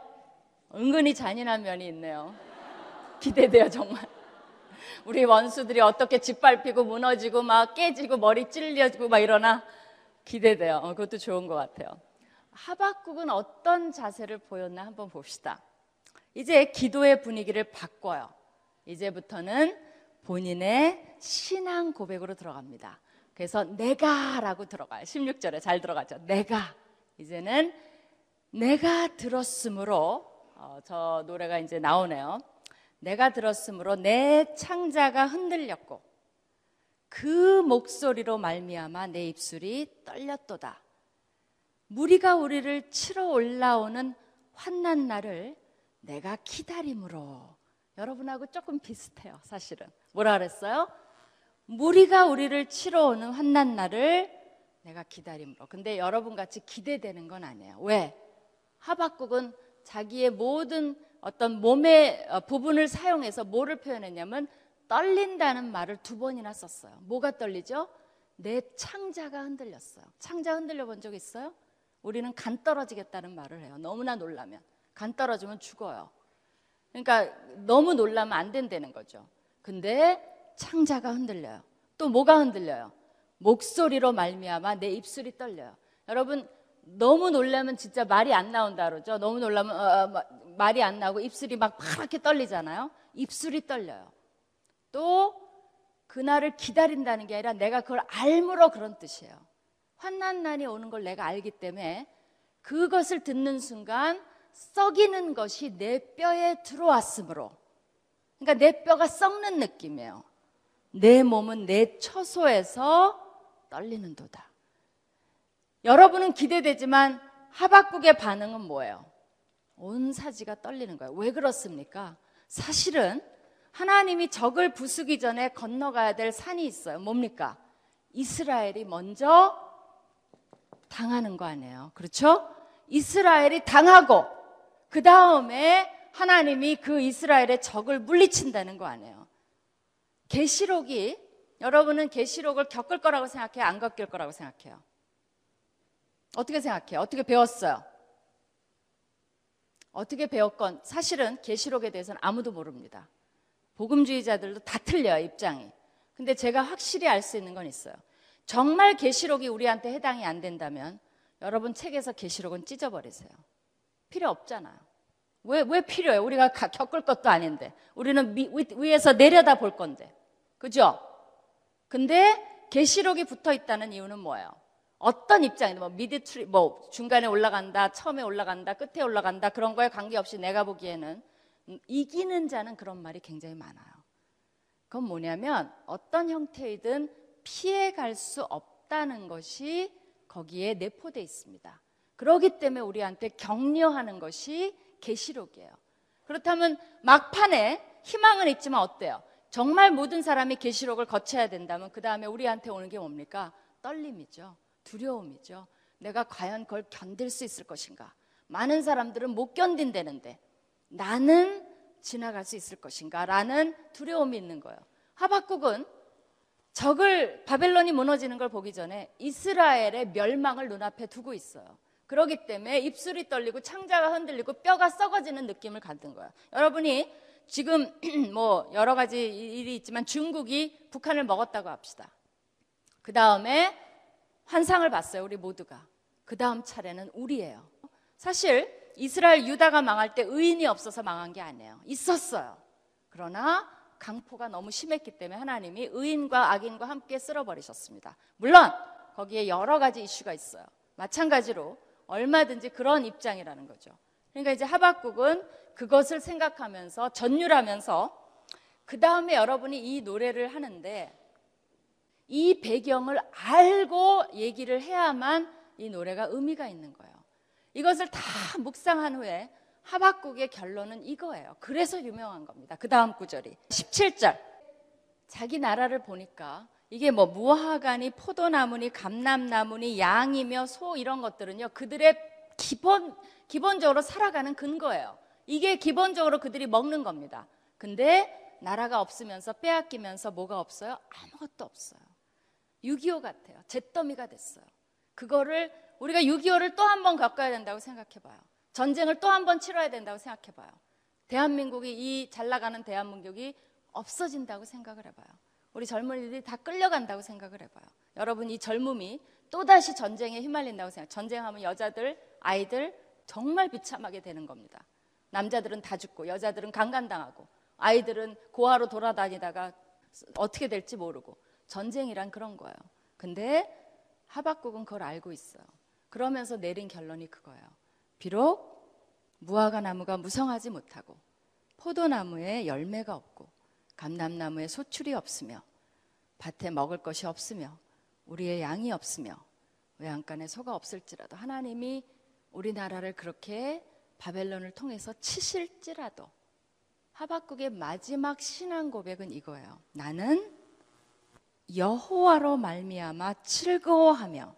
은근히 잔인한 면이 있네요. 기대돼요, 정말. 우리 원수들이 어떻게 짓밟히고 무너지고 막 깨지고 머리 찔려지고 막 이러나 기대돼요. 어, 그것도 좋은 것 같아요. 하박국은 어떤 자세를 보였나 한번 봅시다. 이제 기도의 분위기를 바꿔요. 이제부터는 본인의 신앙 고백으로 들어갑니다. 그래서 내가라고 들어가요. 16절에 잘 들어가죠. 내가. 이제는 내가 들었으므로 어, 저 노래가 이제 나오네요. 내가 들었으므로 내 창자가 흔들렸고 그 목소리로 말미암아 내 입술이 떨렸도다. 무리가 우리를 치러 올라오는 환난 날을 내가 기다림으로 여러분하고 조금 비슷해요, 사실은. 뭐라 그랬어요? 무리가 우리를 치러 오는 환난 날을 내가 기다림으로. 근데 여러분 같이 기대되는 건 아니에요. 왜? 하박국은 자기의 모든 어떤 몸의 어, 부분을 사용해서 뭐를 표현했냐면 떨린다는 말을 두 번이나 썼어요. 뭐가 떨리죠? 내 창자가 흔들렸어요. 창자 흔들려 본 적 있어요? 우리는 간 떨어지겠다는 말을 해요. 너무나 놀라면. 간 떨어지면 죽어요. 그러니까 너무 놀라면 안 된다는 거죠. 근데 창자가 흔들려요. 또 뭐가 흔들려요? 목소리로 말미암아 내 입술이 떨려요. 여러분 너무 놀라면 진짜 말이 안 나온다 그러죠. 너무 놀라면 어, 어, 말이 안 나고 입술이 막 파랗게 떨리잖아요. 입술이 떨려요. 또 그날을 기다린다는 게 아니라 내가 그걸 알므로 그런 뜻이에요. 환난 날이 오는 걸 내가 알기 때문에 그것을 듣는 순간 썩이는 것이 내 뼈에 들어왔으므로 그러니까 내 뼈가 썩는 느낌이에요. 내 몸은 내 처소에서 떨리는 도다. 여러분은 기대되지만 하박국의 반응은 뭐예요? 온 사지가 떨리는 거예요. 왜 그렇습니까? 사실은 하나님이 적을 부수기 전에 건너가야 될 산이 있어요. 뭡니까? 이스라엘이 먼저 당하는 거 아니에요. 그렇죠? 이스라엘이 당하고 그 다음에 하나님이 그 이스라엘의 적을 물리친다는 거 아니에요. 계시록이 여러분은 계시록을 겪을 거라고 생각해요? 안 겪을 거라고 생각해요? 어떻게 생각해요? 어떻게 배웠어요? 어떻게 배웠건 사실은 계시록에 대해서는 아무도 모릅니다. 복음주의자들도 다 틀려요, 입장이. 근데 제가 확실히 알 수 있는 건 있어요. 정말 계시록이 우리한테 해당이 안 된다면 여러분 책에서 계시록은 찢어버리세요. 필요 없잖아요. 왜, 왜 필요해요? 우리가 겪을 것도 아닌데. 우리는 미, 위 에서 내려다 볼 건데. 그죠? 근데 계시록이 붙어 있다는 이유는 뭐예요? 어떤 입장이든 뭐 mid-trib 뭐 중간에 올라간다, 처음에 올라간다, 끝에 올라간다 그런 거에 관계없이 내가 보기에는 이기는 자는 그런 말이 굉장히 많아요. 그건 뭐냐면 어떤 형태이든 피해 갈 수 없다는 것이 거기에 내포되어 있습니다. 그러기 때문에 우리한테 격려하는 것이 계시록이에요. 그렇다면 막판에 희망은 있지만 어때요? 정말 모든 사람이 계시록을 거쳐야 된다면 그 다음에 우리한테 오는 게 뭡니까? 떨림이죠. 두려움이죠. 내가 과연 그걸 견딜 수 있을 것인가? 많은 사람들은 못 견딘다는데 나는 지나갈 수 있을 것인가? 라는 두려움이 있는 거예요. 하박국은 적을 바벨론이 무너지는 걸 보기 전에 이스라엘의 멸망을 눈앞에 두고 있어요. 그러기 때문에 입술이 떨리고 창자가 흔들리고 뼈가 썩어지는 느낌을 갖는 거예요. 여러분이 지금 뭐 여러 가지 일이 있지만 중국이 북한을 먹었다고 합시다. 그 다음에 환상을 봤어요, 우리 모두가. 그 다음 차례는 우리예요. 사실 이스라엘 유다가 망할 때 의인이 없어서 망한 게 아니에요. 있었어요. 그러나 강포가 너무 심했기 때문에 하나님이 의인과 악인과 함께 쓸어버리셨습니다. 물론 거기에 여러 가지 이슈가 있어요. 마찬가지로 얼마든지 그런 입장이라는 거죠. 그러니까 이제 하박국은 그것을 생각하면서 전율하면서 그 다음에 여러분이 이 노래를 하는데 이 배경을 알고 얘기를 해야만 이 노래가 의미가 있는 거예요. 이것을 다 묵상한 후에 하박국의 결론은 이거예요. 그래서 유명한 겁니다. 그 다음 구절이 17절. 자기 나라를 보니까 이게 뭐 무화과니 포도나무니 감람나무니 양이며 소 이런 것들은요. 그들의 기본 기본적으로 살아가는 근거예요. 이게 기본적으로 그들이 먹는 겁니다. 근데 나라가 없으면서 빼앗기면서 뭐가 없어요? 아무것도 없어요. 6.25 같아요. 잿더미가 됐어요. 그거를 우리가 6.25를 또 한 번 겪어야 된다고 생각해 봐요. 전쟁을 또 한 번 치러야 된다고 생각해 봐요. 대한민국이 이 잘 나가는 대한민국이 없어진다고 생각을 해봐요. 우리 젊은이들이 다 끌려간다고 생각을 해봐요. 여러분 이 젊음이 또다시 전쟁에 휘말린다고 생각. 전쟁하면 여자들, 아이들 정말 비참하게 되는 겁니다. 남자들은 다 죽고 여자들은 강간당하고 아이들은 고아로 돌아다니다가 어떻게 될지 모르고 전쟁이란 그런 거예요. 근데 하박국은 그걸 알고 있어요. 그러면서 내린 결론이 그거예요. 비록 무화과 나무가 무성하지 못하고 포도나무에 열매가 없고 감람나무에 소출이 없으며 밭에 먹을 것이 없으며 우리의 양이 없으며 외양간에 소가 없을지라도 하나님이 우리나라를 그렇게 바벨론을 통해서 치실지라도 하박국의 마지막 신앙 고백은 이거예요. 나는 여호와로 말미암아 즐거워하며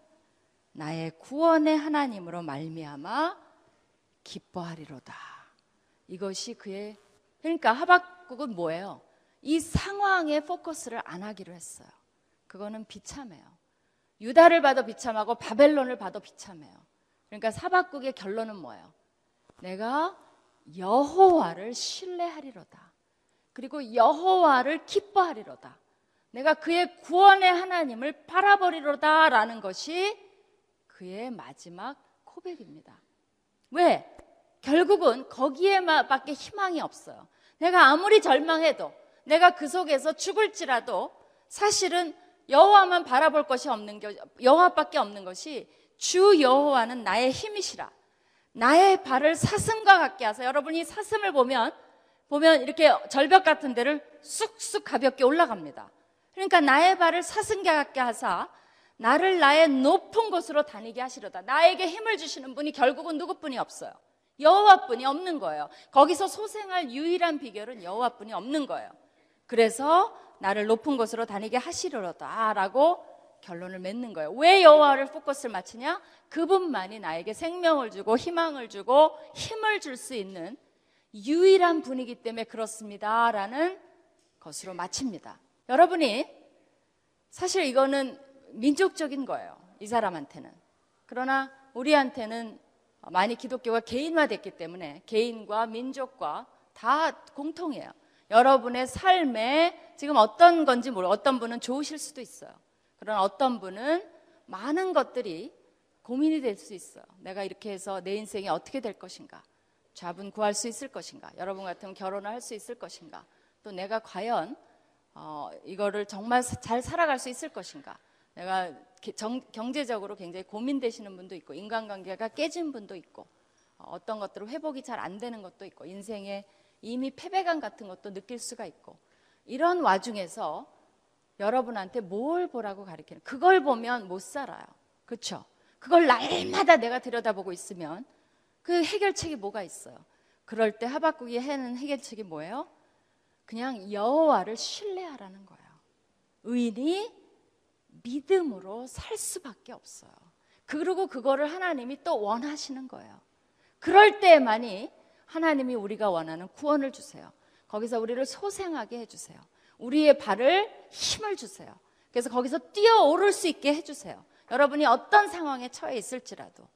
나의 구원의 하나님으로 말미암아 기뻐하리로다. 이것이 그의 그러니까 하박국은 뭐예요? 이 상황에 포커스를 안 하기로 했어요. 그거는 비참해요. 유다를 봐도 비참하고 바벨론을 봐도 비참해요. 그러니까 사박국의 결론은 뭐예요? 내가 여호와를 신뢰하리로다. 그리고 여호와를 기뻐하리로다. 내가 그의 구원의 하나님을 바라버리로다 라는 것이 그의 마지막 고백입니다. 왜? 결국은 거기에밖에 희망이 없어요. 내가 아무리 절망해도 내가 그 속에서 죽을지라도 사실은 여호와만 바라볼 것이 없는 것, 여호와밖에 없는 것이 주 여호와는 나의 힘이시라. 나의 발을 사슴과 같게 하서 여러분이 사슴을 보면 보면 이렇게 절벽 같은 데를 쑥쑥 가볍게 올라갑니다. 그러니까 나의 발을 사슴같게 하사 나를 나의 높은 곳으로 다니게 하시려다. 나에게 힘을 주시는 분이 결국은 누구뿐이 없어요. 여호와뿐이 없는 거예요. 거기서 소생할 유일한 비결은 여호와뿐이 없는 거예요. 그래서 나를 높은 곳으로 다니게 하시려다라고 결론을 맺는 거예요. 왜 여호와를 포커스를 맞추냐? 그분만이 나에게 생명을 주고 희망을 주고 힘을 줄 수 있는 유일한 분이기 때문에 그렇습니다라는 것으로 마칩니다. 여러분이 사실 이거는 민족적인 거예요. 이 사람한테는. 그러나 우리한테는 많이 기독교가 개인화됐기 때문에 개인과 민족과 다 공통이에요. 여러분의 삶에 지금 어떤 건지 모르 어떤 분은 좋으실 수도 있어요. 그러나 어떤 분은 많은 것들이 고민이 될 수 있어요. 내가 이렇게 해서 내 인생이 어떻게 될 것인가? 잡은 구할 수 있을 것인가? 여러분 같으면 결혼을 할 수 있을 것인가? 또 내가 과연 어, 이거를 정말 잘 살아갈 수 있을 것인가? 내가 정, 경제적으로 굉장히 고민되시는 분도 있고 인간관계가 깨진 분도 있고 어, 떤 것들은 회복이 잘 안 되는 것도 있고 인생에 이미 패배감 같은 것도 느낄 수가 있고 이런 와중에서 여러분한테 뭘 보라고 가르치는 그걸 보면 못 살아요. 그렇죠? 그걸 날마다 내가 들여다보고 있으면 그 해결책이 뭐가 있어요? 그럴 때 하박국이 해는 해결책이 뭐예요? 그냥 여호와를 신뢰하라는 거예요. 의인이 믿음으로 살 수밖에 없어요. 그리고 그거를 하나님이 또 원하시는 거예요. 그럴 때만이 하나님이 우리가 원하는 구원을 주세요. 거기서 우리를 소생하게 해주세요. 우리의 발을 힘을 주세요. 그래서 거기서 뛰어오를 수 있게 해주세요. 여러분이 어떤 상황에 처해 있을지라도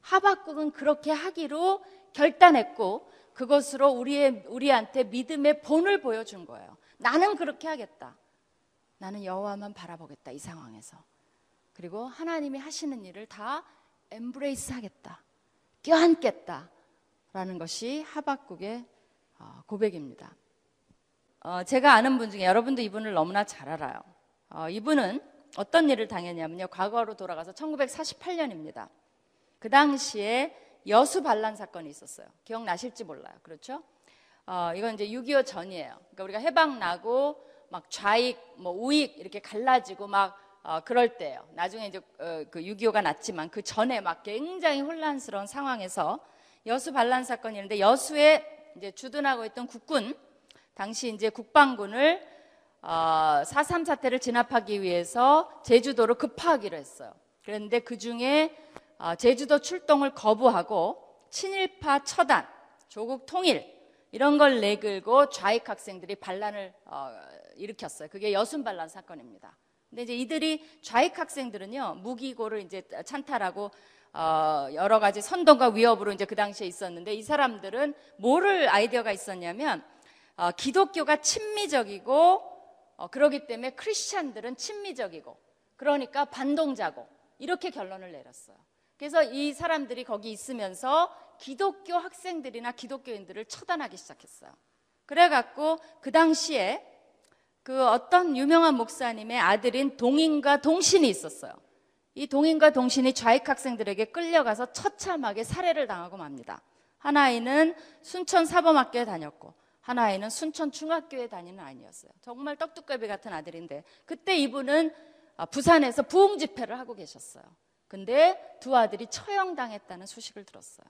하박국은 그렇게 하기로 결단했고 그것으로 우리의 우리한테 믿음의 본을 보여준 거예요. 나는 그렇게 하겠다. 나는 여호와만 바라보겠다 이 상황에서. 그리고 하나님이 하시는 일을 다 엠브레이스 하겠다. 껴안겠다. 라는 것이 하박국의 어, 고백입니다. 어, 제가 아는 분 중에 여러분도 이분을 너무나 잘 알아요. 어, 이분은 어떤 일을 당했냐면요. 과거로 돌아가서 1948년입니다. 그 당시에 여수 반란 사건이 있었어요. 기억나실지 몰라요. 그렇죠? 어, 이건 이제 6.25 전이에요. 그러니까 우리가 해방 나고 막 좌익, 뭐 우익 이렇게 갈라지고 막 어, 그럴 때예요. 나중에 이제 어, 그 6.25가 났지만 그 전에 막 굉장히 혼란스러운 상황에서 여수 반란 사건이 있는데 여수에 이제 주둔하고 있던 국군 당시 이제 국방군을 어, 4.3 사태를 진압하기 위해서 제주도로 급파하기로 했어요. 그런데 그 중에 어, 제주도 출동을 거부하고 친일파 처단, 조국 통일 이런 걸 내걸고 좌익 학생들이 반란을 어, 일으켰어요. 그게 여순 반란 사건입니다. 근데 이제 이들이 좌익 학생들은요 무기고를 이제 찬탈하고 어, 여러 가지 선동과 위협으로 이제 그 당시에 있었는데 이 사람들은 뭐를 아이디어가 있었냐면 어, 기독교가 친미적이고 어, 그러기 때문에 크리스찬들은 친미적이고 그러니까 반동자고 이렇게 결론을 내렸어요. 그래서 이 사람들이 거기 있으면서 기독교 학생들이나 기독교인들을 처단하기 시작했어요. 그래갖고 그 당시에 그 어떤 유명한 목사님의 아들인 동인과 동신이 있었어요. 이 동인과 동신이 좌익 학생들에게 끌려가서 처참하게 살해를 당하고 맙니다. 한 아이는 순천 사범학교에 다녔고 한 아이는 순천 중학교에 다니는 아이였어요. 정말 떡두꺼비 같은 아들인데 그때 이분은 아, 부산에서 부흥 집회를 하고 계셨어요. 근데 두 아들이 처형당했다는 소식을 들었어요.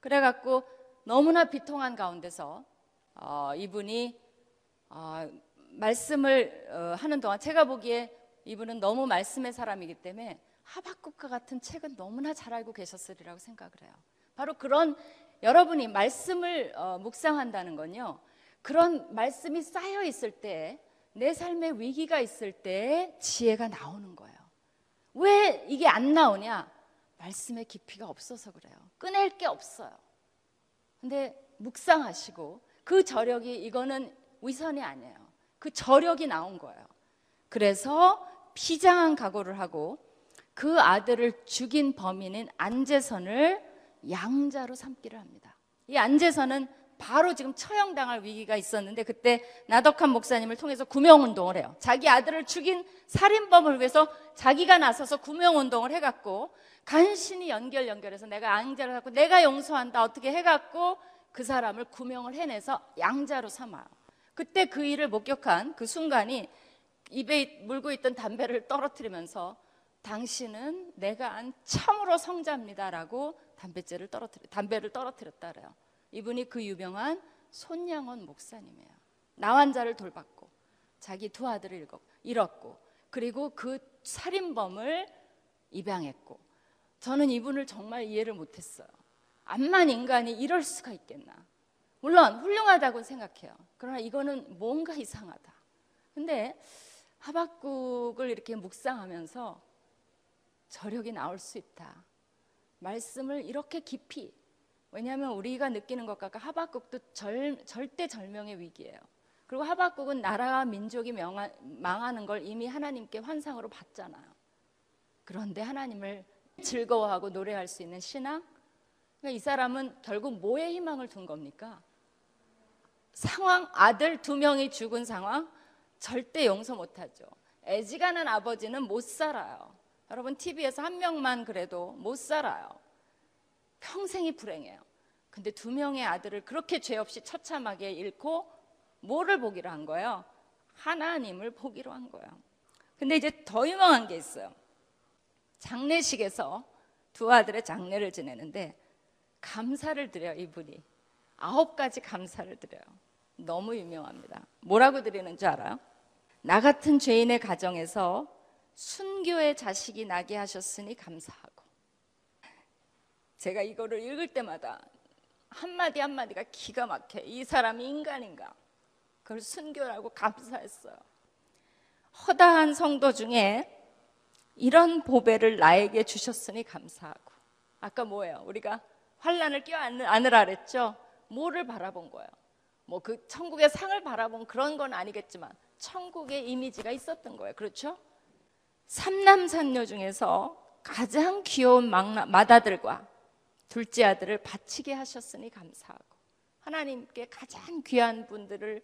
그래갖고 너무나 비통한 가운데서 어, 이분이 어, 말씀을 어, 하는 동안 제가 보기에 이분은 너무 말씀의 사람이기 때문에 하박국과 같은 책은 너무나 잘 알고 계셨으리라고 생각을 해요. 바로 그런 여러분이 말씀을 어, 묵상한다는 건요. 그런 말씀이 쌓여 있을 때, 내 삶에 위기가 있을 때 지혜가 나오는 거예요. 왜 이게 안 나오냐? 말씀의 깊이가 없어서 그래요. 꺼낼 게 없어요. 근데 묵상하시고 그 저력이 이거는 위선이 아니에요. 그 저력이 나온 거예요. 그래서 피장한 각오를 하고 그 아들을 죽인 범인인 안재선을 양자로 삼기를 합니다. 이 안재선은 바로 지금 처형당할 위기가 있었는데 그때 나덕한 목사님을 통해서 구명운동을 해요. 자기 아들을 죽인 살인범을 위해서 자기가 나서서 구명운동을 해갖고 간신히 연결 연결해서 내가 앙자를 갖고 내가 용서한다 어떻게 해갖고 그 사람을 구명을 해내서 양자로 삼아요. 그때 그 일을 목격한 그 순간이 입에 물고 있던 담배를 떨어뜨리면서 당신은 내가 안 참으로 성자입니다라고 담배를 떨어뜨렸다 그래요. 이분이 그 유명한 손양원 목사님이에요. 나환자를 돌봤고 자기 두 아들을 잃었고 그리고 그 살인범을 입양했고 저는 이분을 정말 이해를 못했어요. 암만 인간이 이럴 수가 있겠나. 물론 훌륭하다고 생각해요. 그러나 이거는 뭔가 이상하다. 근데 하박국을 이렇게 묵상하면서 저력이 나올 수 있다. 말씀을 이렇게 깊이 왜냐하면 우리가 느끼는 것과 하박국도 절, 절대 절명의 위기예요. 그리고 하박국은 나라와 민족이 명하, 망하는 걸 이미 하나님께 환상으로 봤잖아요. 그런데 하나님을 즐거워하고 노래할 수 있는 신앙? 그러니까 이 사람은 결국 뭐에 희망을 둔 겁니까? 상황, 아들 두 명이 죽은 상황 절대 용서 못하죠. 애지간한 아버지는 못 살아요. 여러분 TV에서 한 명만 그래도 못 살아요. 평생이 불행해요. 근데 두 명의 아들을 그렇게 죄 없이 처참하게 잃고 뭐를 보기로 한 거예요? 하나님을 보기로 한 거예요. 근데 이제 더 유명한 게 있어요. 장례식에서 두 아들의 장례를 지내는데 감사를 드려요, 이분이. 아홉 가지 감사를 드려요. 너무 유명합니다. 뭐라고 드리는 줄 알아요? 나 같은 죄인의 가정에서 순교의 자식이 나게 하셨으니 감사하고. 제가 이거를 읽을 때마다 한마디 한마디가 기가 막혀. 이 사람이 인간인가? 그걸 순교라고 감사했어요. 허다한 성도 중에 이런 보배를 나에게 주셨으니 감사하고. 아까 뭐예요? 우리가 환란을 껴안으라 그랬죠? 뭐를 바라본 거예요? 뭐 그 천국의 상을 바라본 그런 건 아니겠지만 천국의 이미지가 있었던 거예요. 그렇죠? 삼남산녀 중에서 가장 귀여운 마다들과 둘째 아들을 바치게 하셨으니 감사하고 하나님께 가장 귀한 분들을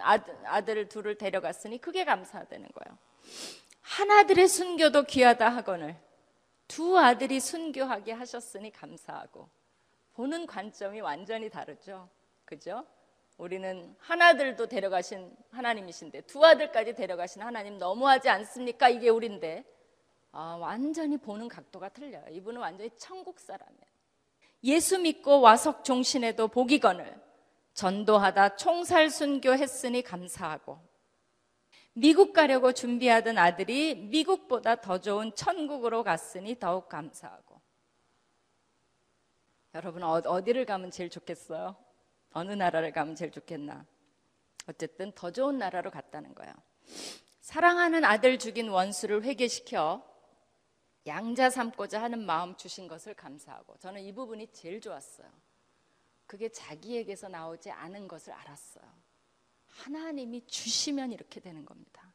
아들, 아들 둘을 데려갔으니 크게 감사되는 거예요. 하나들의 순교도 귀하다 하거늘 두 아들이 순교하게 하셨으니 감사하고 보는 관점이 완전히 다르죠. 그죠? 우리는 하나들도 데려가신 하나님이신데 두 아들까지 데려가신 하나님 너무하지 않습니까? 이게 우린데 아, 완전히 보는 각도가 틀려요. 이분은 완전히 천국 사람이에요. 예수 믿고 와석 종신에도 보기건을 전도하다 총살 순교 했으니 감사하고 미국 가려고 준비하던 아들이 미국보다 더 좋은 천국으로 갔으니 더욱 감사하고 여러분 어, 어디를 가면 제일 좋겠어요? 어느 나라를 가면 제일 좋겠나? 어쨌든 더 좋은 나라로 갔다는 거예요. 사랑하는 아들 죽인 원수를 회개시켜 양자 삼고자 하는 마음 주신 것을 감사하고 저는 이 부분이 제일 좋았어요. 그게 자기에게서 나오지 않은 것을 알았어요. 하나님이 주시면 이렇게 되는 겁니다.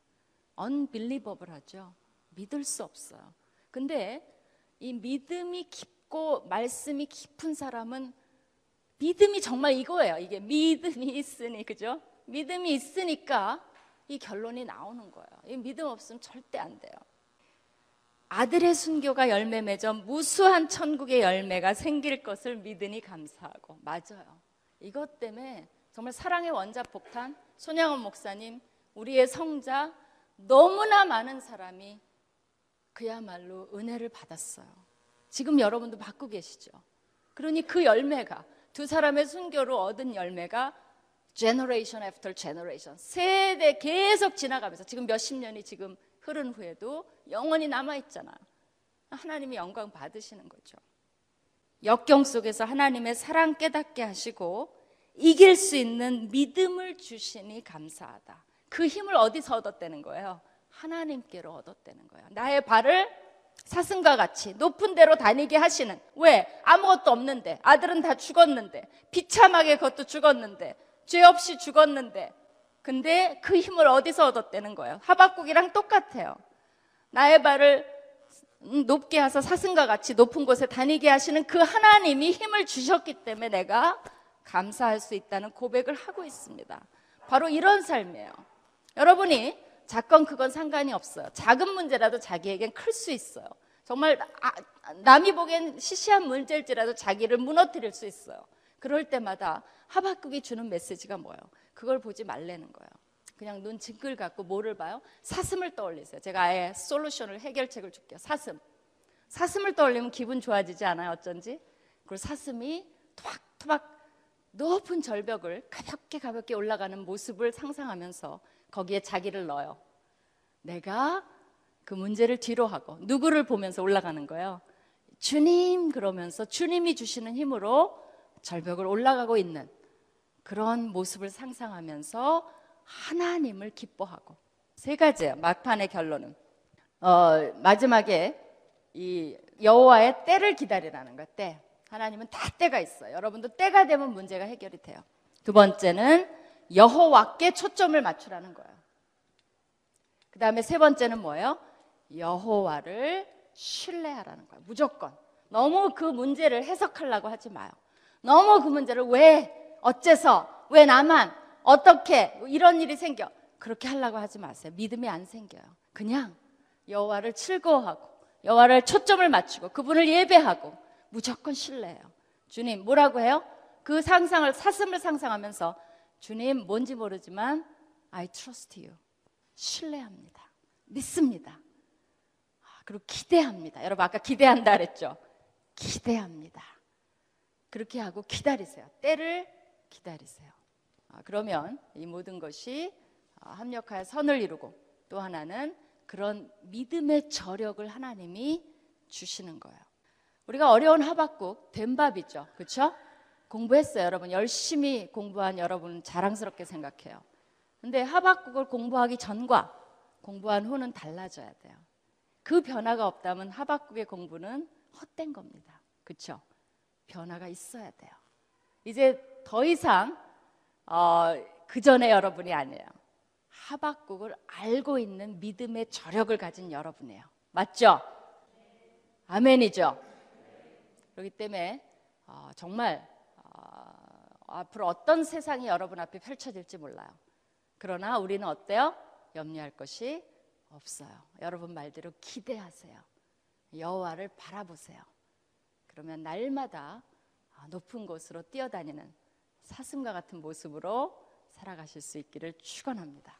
unbelievable 하죠. 믿을 수 없어요. 근데 이 믿음이 깊고 말씀이 깊은 사람은 믿음이 정말 이거예요. 이게 믿음이 있으니 그죠? 믿음이 있으니까 이 결론이 나오는 거예요. 이 믿음 없으면 절대 안 돼요. 아들의 순교가 열매 맺어 무수한 천국의 열매가 생길 것을 믿으니 감사하고 맞아요. 이것 때문에 정말 사랑의 원자 폭탄 손양원 목사님 우리의 성자 너무나 많은 사람이 그야말로 은혜를 받았어요. 지금 여러분도 받고 계시죠. 그러니 그 열매가 두 사람의 순교로 얻은 열매가 generation after generation 세대 계속 지나가면서 지금 몇십 년이 지금 흐른 후에도 영원히 남아있잖아요. 하나님이 영광 받으시는 거죠. 역경 속에서 하나님의 사랑 깨닫게 하시고 이길 수 있는 믿음을 주시니 감사하다. 그 힘을 어디서 얻었다는 거예요? 하나님께로 얻었다는 거예요. 나의 발을 사슴과 같이 높은 데로 다니게 하시는 왜 아무것도 없는데 아들은 다 죽었는데 비참하게 그것도 죽었는데 죄 없이 죽었는데 근데 그 힘을 어디서 얻었다는 거예요? 하박국이랑 똑같아요. 나의 발을 높게 하사 사슴과 같이 높은 곳에 다니게 하시는 그 하나님이 힘을 주셨기 때문에 내가 감사할 수 있다는 고백을 하고 있습니다. 바로 이런 삶이에요. 여러분이 작건 그건 상관이 없어요. 작은 문제라도 자기에겐 클 수 있어요. 정말 아, 남이 보기엔 시시한 문제일지라도 자기를 무너뜨릴 수 있어요. 그럴 때마다 하박국이 주는 메시지가 뭐예요? 그걸 보지 말라는 거예요. 그냥 눈 징글 갖고 뭐를 봐요? 사슴을 떠올리세요. 제가 아예 솔루션을 해결책을 줄게요. 사슴. 사슴을 떠올리면 기분 좋아지지 않아요? 어쩐지? 그리고 사슴이 토박토박 높은 절벽을 가볍게 가볍게 올라가는 모습을 상상하면서 거기에 자기를 넣어요. 내가 그 문제를 뒤로 하고 누구를 보면서 올라가는 거예요. 주님 그러면서 주님이 주시는 힘으로 절벽을 올라가고 있는 그런 모습을 상상하면서 하나님을 기뻐하고 세 가지예요. 막판의 결론은 어, 마지막에 이 여호와의 때를 기다리라는 것. 때 하나님은 다 때가 있어요. 여러분도 때가 되면 문제가 해결이 돼요. 두 번째는 여호와께 초점을 맞추라는 거예요. 그 다음에 세 번째는 뭐예요? 여호와를 신뢰하라는 거예요. 무조건. 너무 그 문제를 해석하려고 하지 마요. 너무 그 문제를 왜, 어째서, 왜 나만, 어떻게, 이런 일이 생겨. 그렇게 하려고 하지 마세요. 믿음이 안 생겨요. 그냥 여호와를 즐거워하고, 여호와를 초점을 맞추고, 그분을 예배하고, 무조건 신뢰해요. 주님, 뭐라고 해요? 그 상상을, 사슴을 상상하면서, 주님, 뭔지 모르지만, I trust you. 신뢰합니다. 믿습니다. 아, 그리고 기대합니다. 여러분, 아까 기대한다 그랬죠? 기대합니다. 그렇게 하고 기다리세요. 때를 기다리세요. 아, 그러면 이 모든 것이 아, 합력하여 선을 이루고 또 하나는 그런 믿음의 저력을 하나님이 주시는 거예요. 우리가 어려운 하박국 된 밥이죠. 그렇죠? 공부했어요. 여러분 열심히 공부한 여러분 자랑스럽게 생각해요. 근데 하박국을 공부하기 전과 공부한 후는 달라져야 돼요. 그 변화가 없다면 하박국의 공부는 헛된 겁니다. 그렇죠? 변화가 있어야 돼요. 이제 더 이상 어, 그 전에 여러분이 아니에요. 하박국을 알고 있는 믿음의 저력을 가진 여러분이에요. 맞죠? 아멘이죠. 그렇기 때문에 어, 정말 어, 앞으로 어떤 세상이 여러분 앞에 펼쳐질지 몰라요. 그러나 우리는 어때요? 염려할 것이 없어요. 여러분 말대로 기대하세요. 여호와를 바라보세요. 그러면 날마다 높은 곳으로 뛰어다니는 사슴과 같은 모습으로 살아가실 수 있기를 축원합니다.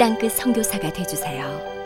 땅끝 성교사가 되주세요